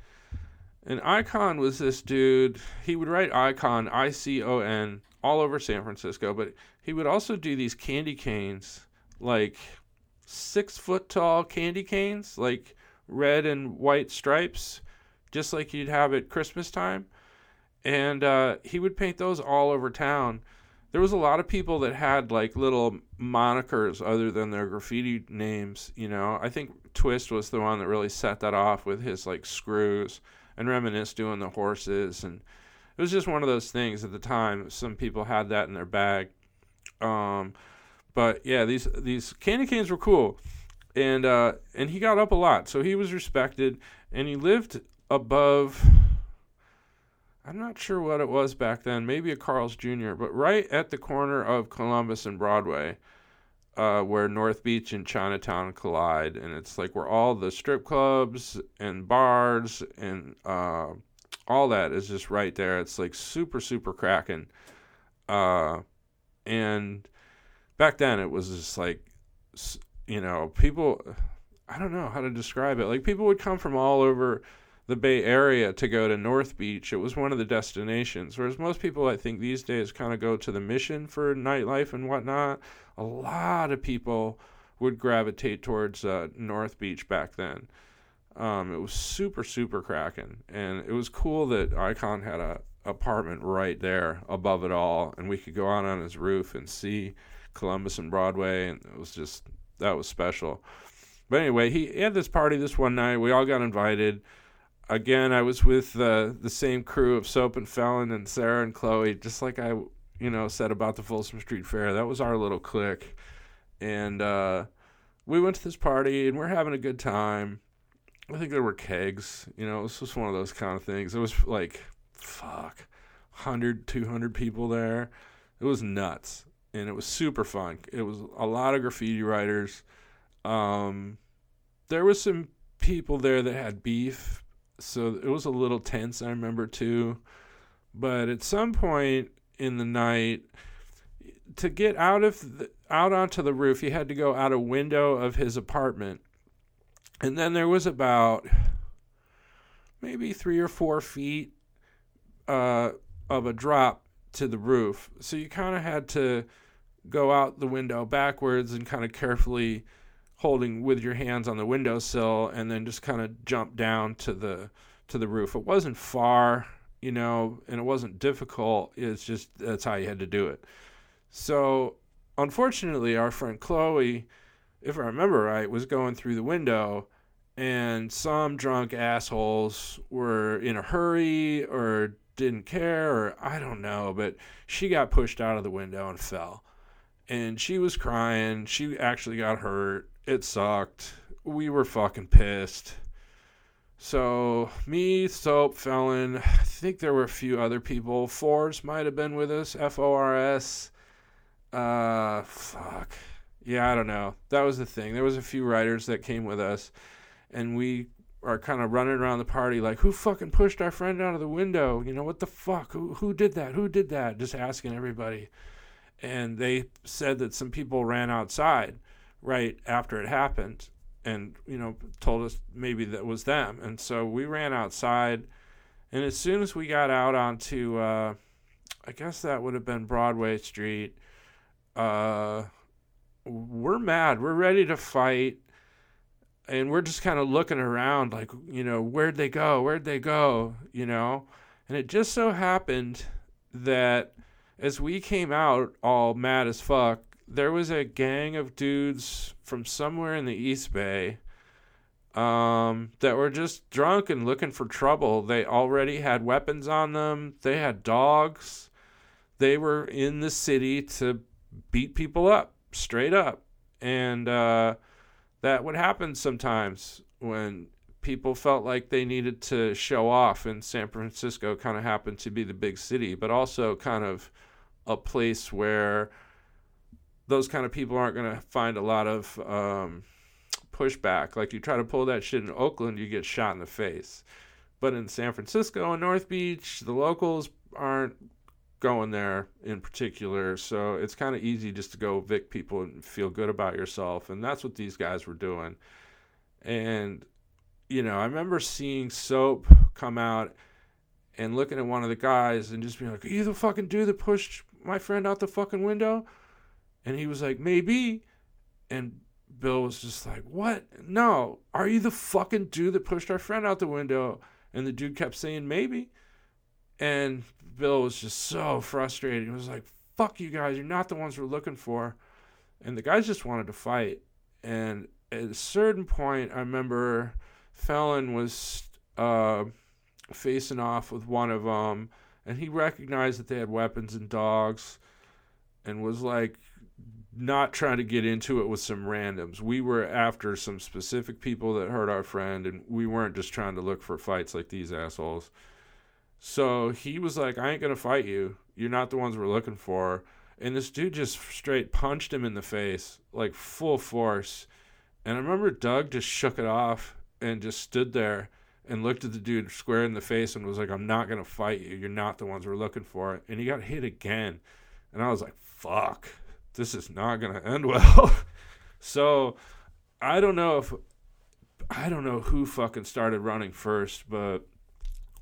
And Icon was this dude. He would write Icon, I C O N, all over San Francisco, but he would also do these candy canes, like six foot tall candy canes, like red and white stripes, just like you'd have at Christmas time. And uh, he would paint those all over town. There was a lot of people that had like little monikers other than their graffiti names. You know, I think Twist was the one that really set that off with his like screws and Reminisce doing the horses. And it was just one of those things at the time. Some people had that in their bag. Um, but yeah, these these candy canes were cool, and uh, and he got up a lot, so he was respected, and he lived above. I'm not sure what it was back then, maybe a Carl's Jr., but right at the corner of Columbus and Broadway, uh, where North Beach and Chinatown collide, and it's like where all the strip clubs and bars and uh, all that is just right there. It's like super super cracking, uh, and back then it was just like, you know, people. I don't know how to describe it. Like people would come from all over the Bay Area to go to North Beach. It was one of the destinations. Whereas most people, I think, these days kind of go to the mission for nightlife and whatnot. A lot of people would gravitate towards uh, North Beach back then. Um, it was super, super cracking. And it was cool that Icon had a apartment right there above it all. And we could go out on his roof and see Columbus and Broadway. And it was just, that was special. But anyway, he had this party this one night. We all got invited again, I was with uh, the same crew of Soap and Felon and Sarah and Chloe, just like I, you know, said about the Folsom Street Fair. That was our little clique, and uh, we went to this party and we're having a good time. I think there were kegs, you know, it was just one of those kind of things. It was like, fuck, 100, 200 people there. It was nuts, and it was super fun. It was a lot of graffiti writers. Um, there was some people there that had beef so it was a little tense i remember too but at some point in the night to get out of the, out onto the roof he had to go out a window of his apartment and then there was about maybe three or four feet uh, of a drop to the roof so you kind of had to go out the window backwards and kind of carefully holding with your hands on the windowsill and then just kind of jump down to the to the roof. It wasn't far, you know, and it wasn't difficult. It's just that's how you had to do it. So, unfortunately, our friend Chloe, if I remember right, was going through the window and some drunk assholes were in a hurry or didn't care or I don't know, but she got pushed out of the window and fell. And she was crying. She actually got hurt it sucked. We were fucking pissed. So, me, Soap, Felon, I think there were a few other people. Fors might have been with us. F O R S. Uh, fuck. Yeah, I don't know. That was the thing. There was a few writers that came with us, and we are kind of running around the party like, who fucking pushed our friend out of the window? You know, what the fuck? Who, who did that? Who did that? Just asking everybody. And they said that some people ran outside right after it happened and you know told us maybe that was them and so we ran outside and as soon as we got out onto uh, i guess that would have been broadway street uh, we're mad we're ready to fight and we're just kind of looking around like you know where'd they go where'd they go you know and it just so happened that as we came out all mad as fuck there was a gang of dudes from somewhere in the East Bay um, that were just drunk and looking for trouble. They already had weapons on them, they had dogs. They were in the city to beat people up, straight up. And uh, that would happen sometimes when people felt like they needed to show off. And San Francisco kind of happened to be the big city, but also kind of a place where those kind of people aren't going to find a lot of um, pushback. Like you try to pull that shit in Oakland, you get shot in the face. But in San Francisco and North Beach, the locals aren't going there in particular. So it's kind of easy just to go vic people and feel good about yourself. And that's what these guys were doing. And, you know, I remember seeing Soap come out and looking at one of the guys and just being like, Are you the fucking dude that pushed my friend out the fucking window? And he was like, Maybe. And Bill was just like, What? No. Are you the fucking dude that pushed our friend out the window? And the dude kept saying, Maybe. And Bill was just so frustrated. He was like, fuck you guys. You're not the ones we're looking for. And the guys just wanted to fight. And at a certain point, I remember Felon was uh, facing off with one of them. And he recognized that they had weapons and dogs and was like, not trying to get into it with some randoms. We were after some specific people that hurt our friend, and we weren't just trying to look for fights like these assholes. So he was like, I ain't going to fight you. You're not the ones we're looking for. And this dude just straight punched him in the face, like full force. And I remember Doug just shook it off and just stood there and looked at the dude square in the face and was like, I'm not going to fight you. You're not the ones we're looking for. And he got hit again. And I was like, fuck, this is not going *laughs* to end well. so I don't know if, I don't know who fucking started running first, but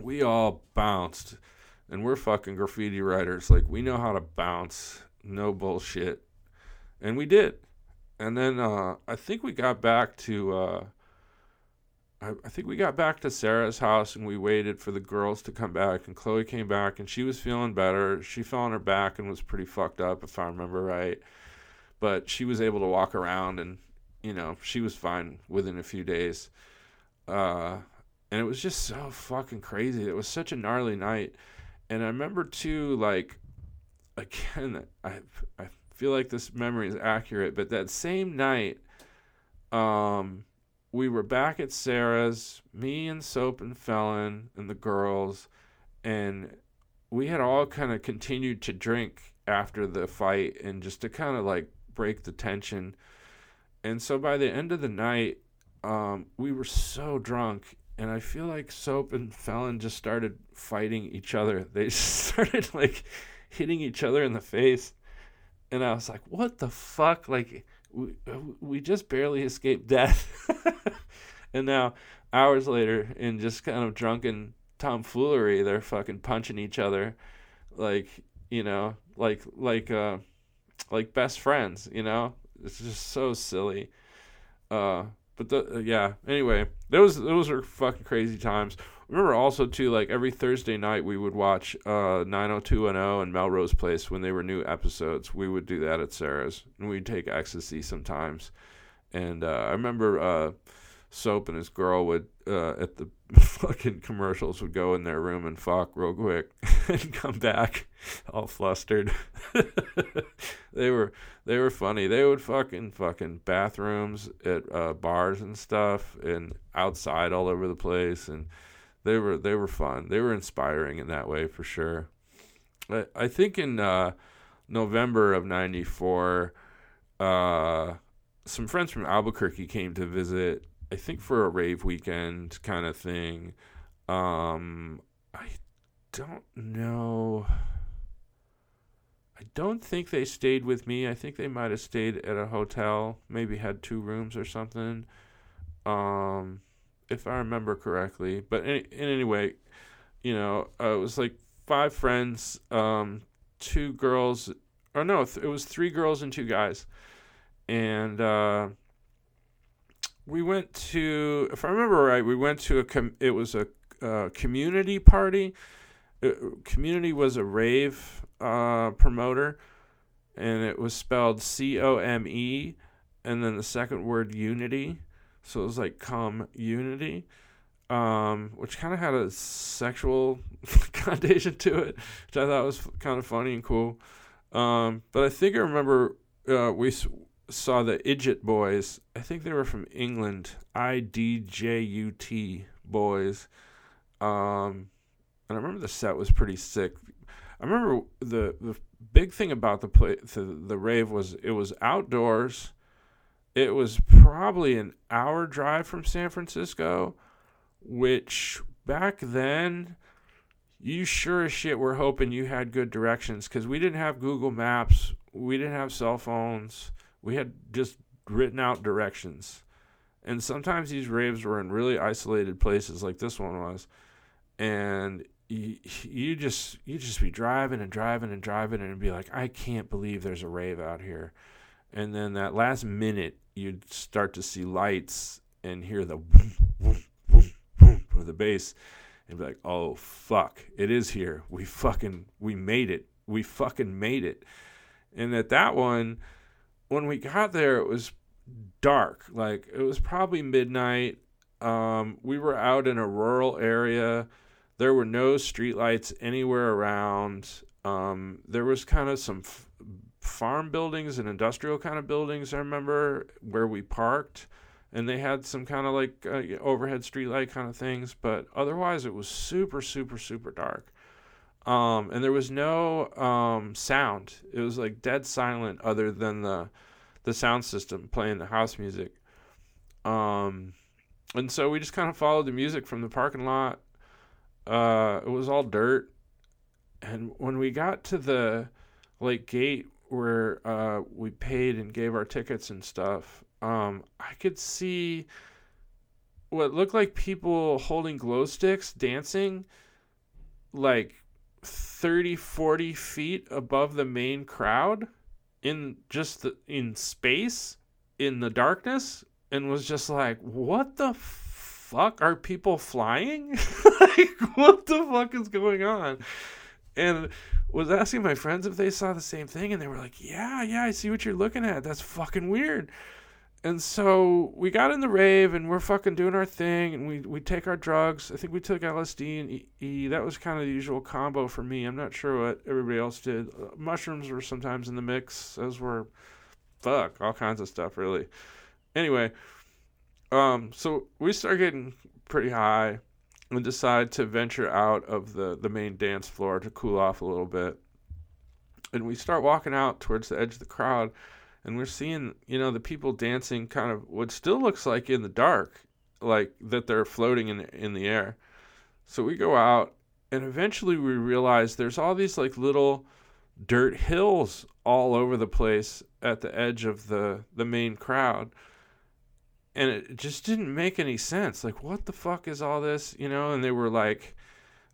we all bounced and we're fucking graffiti writers. Like we know how to bounce. No bullshit. And we did. And then uh, i think we got back to uh, I, I, think we got back to sarah's house and we waited for the girls to come back and chloe came back and she was feeling better. She fell on her back and was pretty fucked up if i remember right. But she was able to walk around and you know she was fine within a few days. Uh, and it was just so fucking crazy. It was such a gnarly night, and I remember too, like, again, I I feel like this memory is accurate, but that same night, um, we were back at Sarah's, me and Soap and Felon and the girls, and we had all kind of continued to drink after the fight and just to kind of like break the tension. And so by the end of the night, um, we were so drunk and I feel like Soap and Felon just started fighting each other. They *laughs* started like hitting each other in the face, and I was like, "What the fuck?" Like we we just barely escaped death, *laughs* and now hours later, in just kind of drunken tomfoolery, they're fucking punching each other, like you know, like like uh, like best friends. You know, it's just so silly. Uh, but the uh, yeah. Anyway, those those are fucking crazy times. Remember also too, like every Thursday night we would watch uh 90210 and Melrose Place when they were new episodes. We would do that at Sarah's, and we'd take ecstasy sometimes. And uh, I remember uh, Soap and his girl would uh, at the *laughs* fucking commercials would go in their room and fuck real quick *laughs* and come back *laughs* all flustered. *laughs* they were they were funny. They would fucking fucking bathrooms at uh, bars and stuff and outside all over the place and they were they were fun. They were inspiring in that way for sure. I, I think in uh, November of '94, uh, some friends from Albuquerque came to visit I think for a rave weekend kind of thing. Um, I don't know. I don't think they stayed with me. I think they might have stayed at a hotel, maybe had two rooms or something. Um, if I remember correctly. But in, in any way, you know, uh, it was like five friends, um, two girls, or no, th- it was three girls and two guys. And uh, we went to, if I remember right, we went to a, com- it was a uh, community party. Uh, community was a rave uh, promoter, and it was spelled C O M E, and then the second word unity. So it was like come unity, um, which kind of had a sexual *laughs* connotation to it, which I thought was kind of funny and cool. Um, but I think I remember uh, we saw the Idjut Boys. I think they were from England. I D J U T Boys. Um, and I remember the set was pretty sick. I remember the the big thing about the play the, the rave was it was outdoors. It was probably an hour drive from San Francisco, which back then you sure as shit were hoping you had good directions because we didn't have Google Maps, we didn't have cell phones, we had just written out directions. And sometimes these raves were in really isolated places, like this one was, and you, just you just be driving and driving and driving and be like, I can't believe there's a rave out here. And then that last minute, you'd start to see lights and hear the of the bass and be like, oh fuck, it is here. We fucking we made it. We fucking made it. And at that one, when we got there, it was dark. Like it was probably midnight. Um, we were out in a rural area. There were no streetlights anywhere around. Um, there was kind of some f- farm buildings and industrial kind of buildings. I remember where we parked and they had some kind of like uh, overhead streetlight kind of things, but otherwise it was super, super, super dark. Um, and there was no um, sound. It was like dead silent, other than the the sound system playing the house music. Um, and so we just kind of followed the music from the parking lot. Uh, it was all dirt, and when we got to the like gate where uh, we paid and gave our tickets and stuff, um, I could see what looked like people holding glow sticks dancing like 30 40 feet above the main crowd in just the, in space in the darkness and was just like what the fuck are people flying *laughs* like *laughs* what the fuck is going on and was asking my friends if they saw the same thing and they were like yeah yeah i see what you're looking at that's fucking weird and so we got in the rave and we're fucking doing our thing and we, we take our drugs. I think we took LSD and E. That was kind of the usual combo for me. I'm not sure what everybody else did. Uh, mushrooms were sometimes in the mix, as were fuck all kinds of stuff really. Anyway, um, so we start getting pretty high and decide to venture out of the the main dance floor to cool off a little bit. And we start walking out towards the edge of the crowd and we're seeing you know the people dancing kind of what still looks like in the dark like that they're floating in in the air so we go out and eventually we realize there's all these like little dirt hills all over the place at the edge of the the main crowd and it just didn't make any sense like what the fuck is all this you know and they were like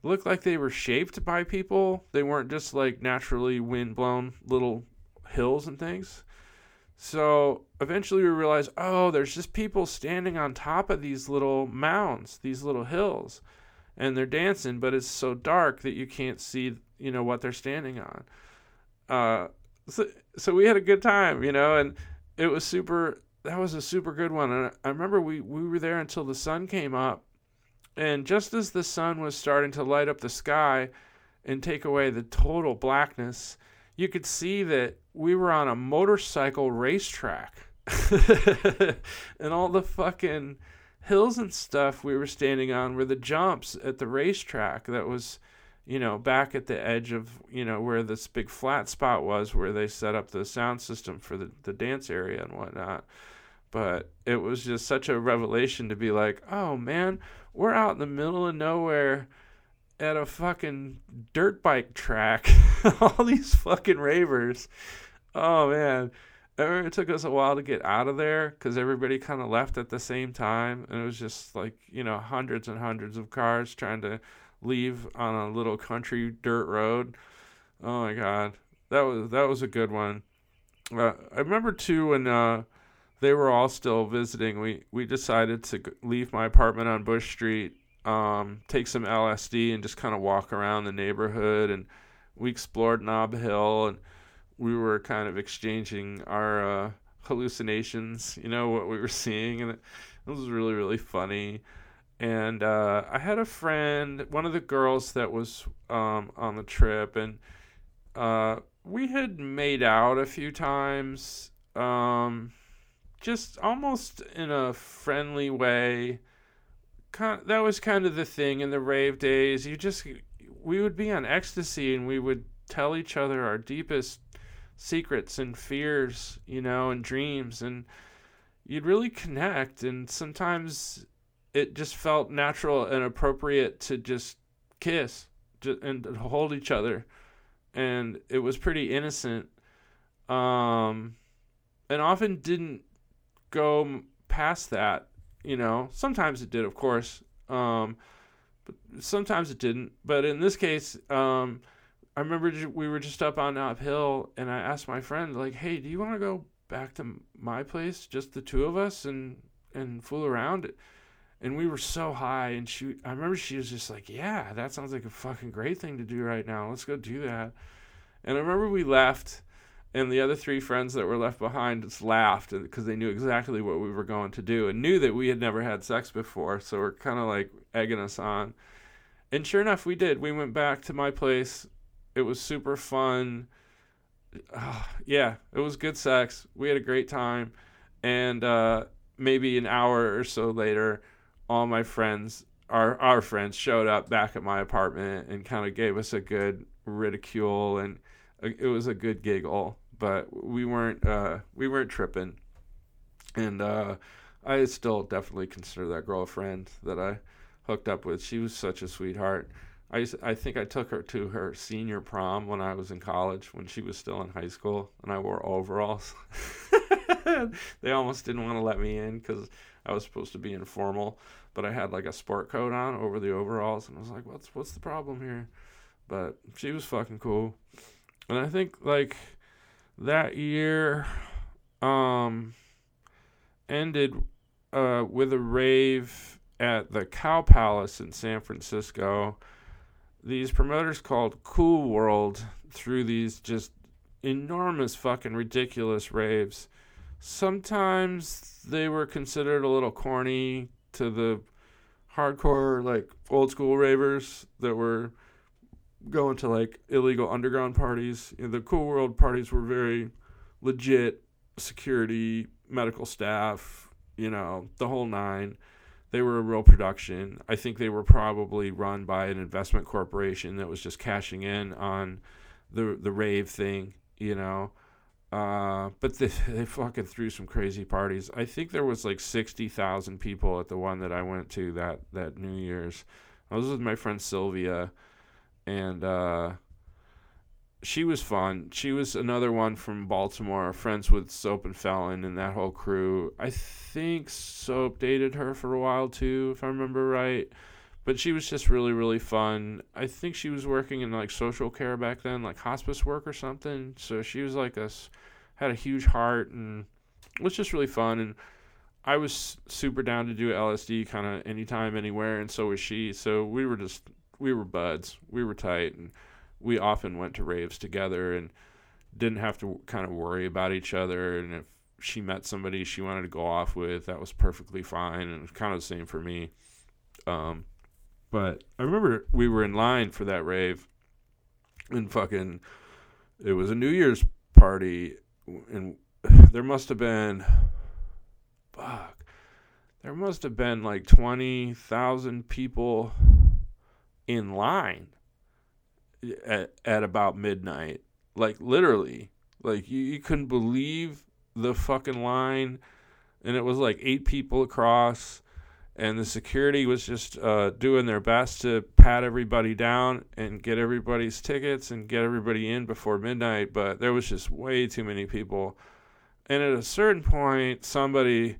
looked like they were shaped by people they weren't just like naturally wind blown little hills and things so eventually we realized, oh, there's just people standing on top of these little mounds, these little hills, and they're dancing, but it's so dark that you can't see, you know, what they're standing on. Uh, so, so we had a good time, you know, and it was super. That was a super good one, and I remember we we were there until the sun came up, and just as the sun was starting to light up the sky and take away the total blackness, you could see that we were on a motorcycle racetrack. *laughs* and all the fucking hills and stuff we were standing on were the jumps at the racetrack that was, you know, back at the edge of, you know, where this big flat spot was where they set up the sound system for the, the dance area and whatnot. But it was just such a revelation to be like, oh man, we're out in the middle of nowhere at a fucking dirt bike track. *laughs* all these fucking ravers Oh man, it took us a while to get out of there because everybody kind of left at the same time, and it was just like you know hundreds and hundreds of cars trying to leave on a little country dirt road. Oh my god, that was that was a good one. Uh, I remember too when uh, they were all still visiting. We we decided to leave my apartment on Bush Street, um, take some LSD, and just kind of walk around the neighborhood. And we explored Nob Hill and we were kind of exchanging our uh, hallucinations, you know, what we were seeing, and it, it was really, really funny. And uh, I had a friend, one of the girls that was um, on the trip, and uh, we had made out a few times, um, just almost in a friendly way. Kind of, that was kind of the thing in the rave days. You just we would be on ecstasy and we would tell each other our deepest secrets and fears, you know, and dreams and you'd really connect and sometimes it just felt natural and appropriate to just kiss and hold each other, and it was pretty innocent. Um, and often didn't go past that. You know, sometimes it did, of course. Um, but sometimes it didn't. But in this case, um, I remember we were just up on Nob Hill, and I asked my friend, like, "Hey, do you want to go back to my place, just the two of us, and and fool around?" And we were so high, and she, I remember she was just like, "Yeah, that sounds like a fucking great thing to do right now. Let's go do that." And I remember we left, and the other three friends that were left behind just laughed because they knew exactly what we were going to do and knew that we had never had sex before, so we're kind of like egging us on. And sure enough, we did. We went back to my place it was super fun. Uh, *sighs* yeah, it was good sex. We had a great time. And uh, maybe an hour or so later, all my friends, our our friends, showed up back at my apartment and kind of gave us a good ridicule, and it was a good giggle. But we weren't uh, we weren't tripping, and uh, I still definitely consider that girlfriend that I hooked up with. She was such a sweetheart. I I think I took her to her senior prom when I was in college when she was still in high school and I wore overalls. *laughs* they almost didn't want to let me in because I was supposed to be informal, but I had like a sport coat on over the overalls and I was like, what's what's the problem here? But she was fucking cool, and I think like that year um ended uh with a rave at the Cow Palace in San Francisco these promoters called Cool World through these just enormous fucking ridiculous raves. Sometimes they were considered a little corny to the hardcore like old school ravers that were going to like illegal underground parties. You know, the Cool World parties were very legit security, medical staff, you know, the whole nine they were a real production. I think they were probably run by an investment corporation that was just cashing in on the the rave thing, you know. Uh, but they, *laughs* they fucking threw some crazy parties. I think there was like sixty thousand people at the one that I went to that that New Year's. I was with my friend Sylvia, and uh, she was fun. She was another one from Baltimore, friends with Soap and Felon and that whole crew. I think Soap dated her for a while too, if I remember right. But she was just really, really fun. I think she was working in like social care back then, like hospice work or something. So she was like us, had a huge heart and it was just really fun. And I was super down to do LSD kind of anytime, anywhere. And so was she. So we were just, we were buds. We were tight. And, we often went to raves together and didn't have to kind of worry about each other. And if she met somebody she wanted to go off with, that was perfectly fine. And it was kind of the same for me. Um, but I remember we were in line for that rave, and fucking, it was a New Year's party, and there must have been, fuck, there must have been like 20,000 people in line at, at about midnight. Like literally, like you, you couldn't believe the fucking line, and it was like eight people across, and the security was just uh, doing their best to pat everybody down and get everybody's tickets and get everybody in before midnight. But there was just way too many people, and at a certain point, somebody,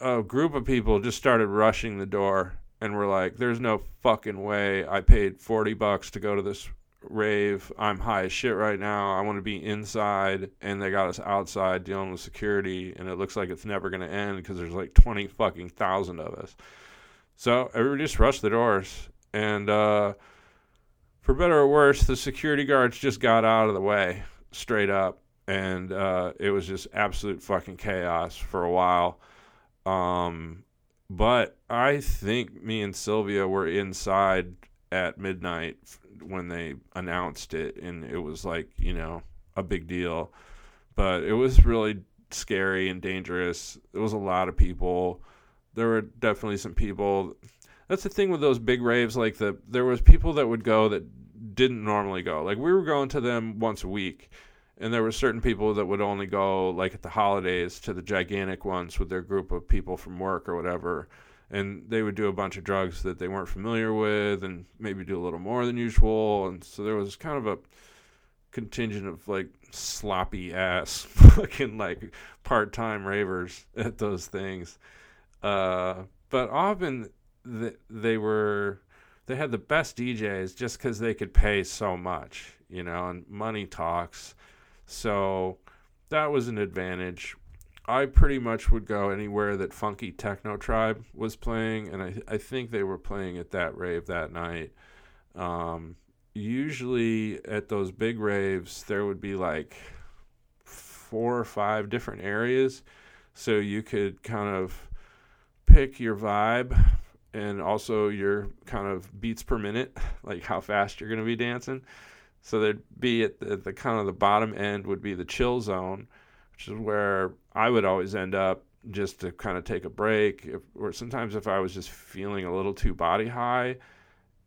a group of people, just started rushing the door and we're like, "There's no fucking way I paid forty bucks to go to this rave. I'm high as shit right now. I want to be inside, and they got us outside dealing with security, and it looks like it's never gonna end because there's like twenty fucking thousand of us. So everybody just rushed the doors, and uh, for better or worse, the security guards just got out of the way straight up, and uh, it was just absolute fucking chaos for a while. Um, but I think me and Sylvia were inside at midnight when they announced it, and it was like, you know, a big deal. But it was really scary and dangerous. There was a lot of people. There were definitely some people. That's the thing with those big raves. Like the there was people that would go that didn't normally go. Like we were going to them once a week, and there were certain people that would only go like at the holidays to the gigantic ones with their group of people from work or whatever. And they would do a bunch of drugs that they weren't familiar with and maybe do a little more than usual. And so there was kind of a contingent of like sloppy ass *laughs* fucking like part-time ravers *laughs* at those things. Uh, but often th- they were they had the best DJs just because they could pay so much, you know, and money talks. So that was an advantage. I pretty much would go anywhere that Funky Techno Tribe was playing, and I I think they were playing at that rave that night. Um, usually at those big raves, there would be like four or five different areas, so you could kind of pick your vibe and also your kind of beats per minute, like how fast you're going to be dancing. So there'd be at the, the, kind of the bottom end would be the chill zone, which is where I would always end up just to kind of take a break, if, or sometimes if I was just feeling a little too body high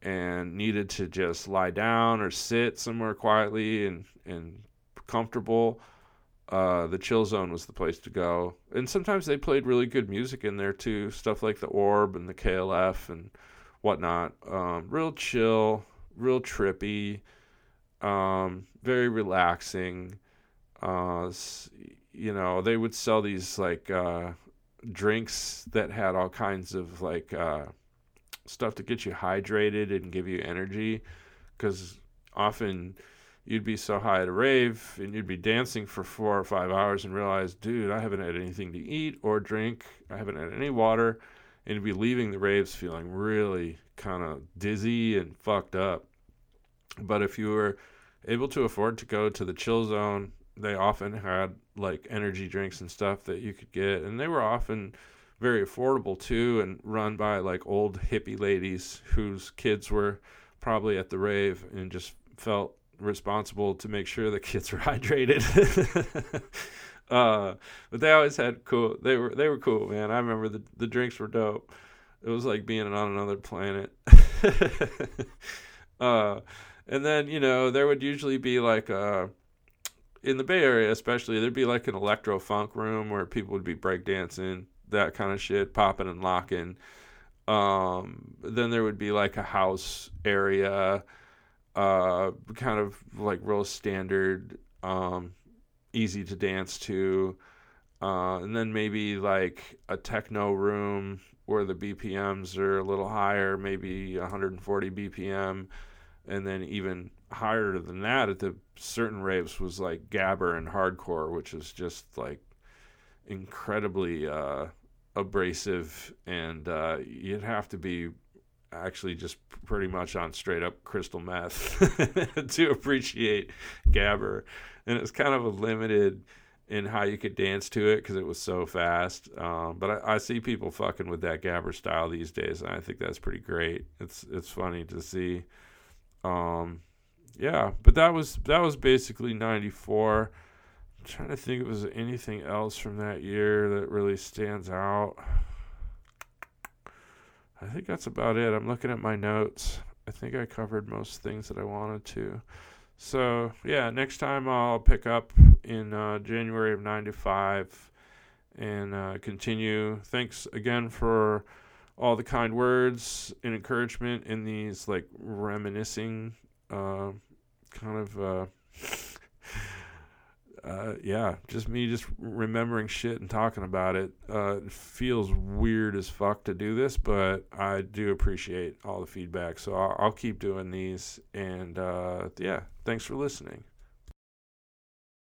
and needed to just lie down or sit somewhere quietly and and comfortable uh, the chill zone was the place to go. And sometimes they played really good music in there too, stuff like the Orb and the KLF and whatnot. Um, real chill, real trippy, um, very relaxing. Uh, you know, they would sell these like uh, drinks that had all kinds of like uh, stuff to get you hydrated and give you energy, because often you'd be so high at a rave and you'd be dancing for four or five hours and realize, dude, I haven't had anything to eat or drink. I haven't had any water. And you'd be leaving the raves feeling really kind of dizzy and fucked up. But if you were able to afford to go to the chill zone, they often had like energy drinks and stuff that you could get. And they were often very affordable too and run by like old hippie ladies whose kids were probably at the rave and just felt responsible to make sure the kids were *laughs* hydrated. *laughs* uh, but they always had cool. They were they were cool, man. I remember the the drinks were dope. It was like being on another planet. *laughs* uh, and then you know there would usually be like a uh, in the Bay Area, especially there'd be like an electro funk room where people would be breakdancing, that kind of shit, popping and locking. Um, then there would be like a house area uh, kind of like real standard, um, easy to dance to. Uh, and then maybe like a techno room where the BPMs are a little higher, maybe 140 BPM, and then even higher than that at the certain raves was like gabber and hardcore, which is just like incredibly uh, abrasive, and uh, you'd have to be actually just pretty much on straight up crystal meth *laughs* to appreciate Gabber. And it's kind of a limited in how you could dance to it because it was so fast. Um, but I, I, see people fucking with that Gabber style these days, and I think that's pretty great. It's it's funny to see. Um, yeah, but that was that was basically '94. I'm trying to think if was anything else from that year that really stands out. I think that's about it. I'm looking at my notes. I think I covered most things that I wanted to. So, yeah, next time I'll pick up in uh, January of 95 and uh, continue. Thanks again for all the kind words and encouragement in these like reminiscing uh, kind of uh, *laughs* uh, yeah, just me just remembering shit and talking about it. Uh, it feels weird as fuck to do this, but I do appreciate all the feedback. So I'll, I'll keep doing these. And uh, yeah, thanks for listening.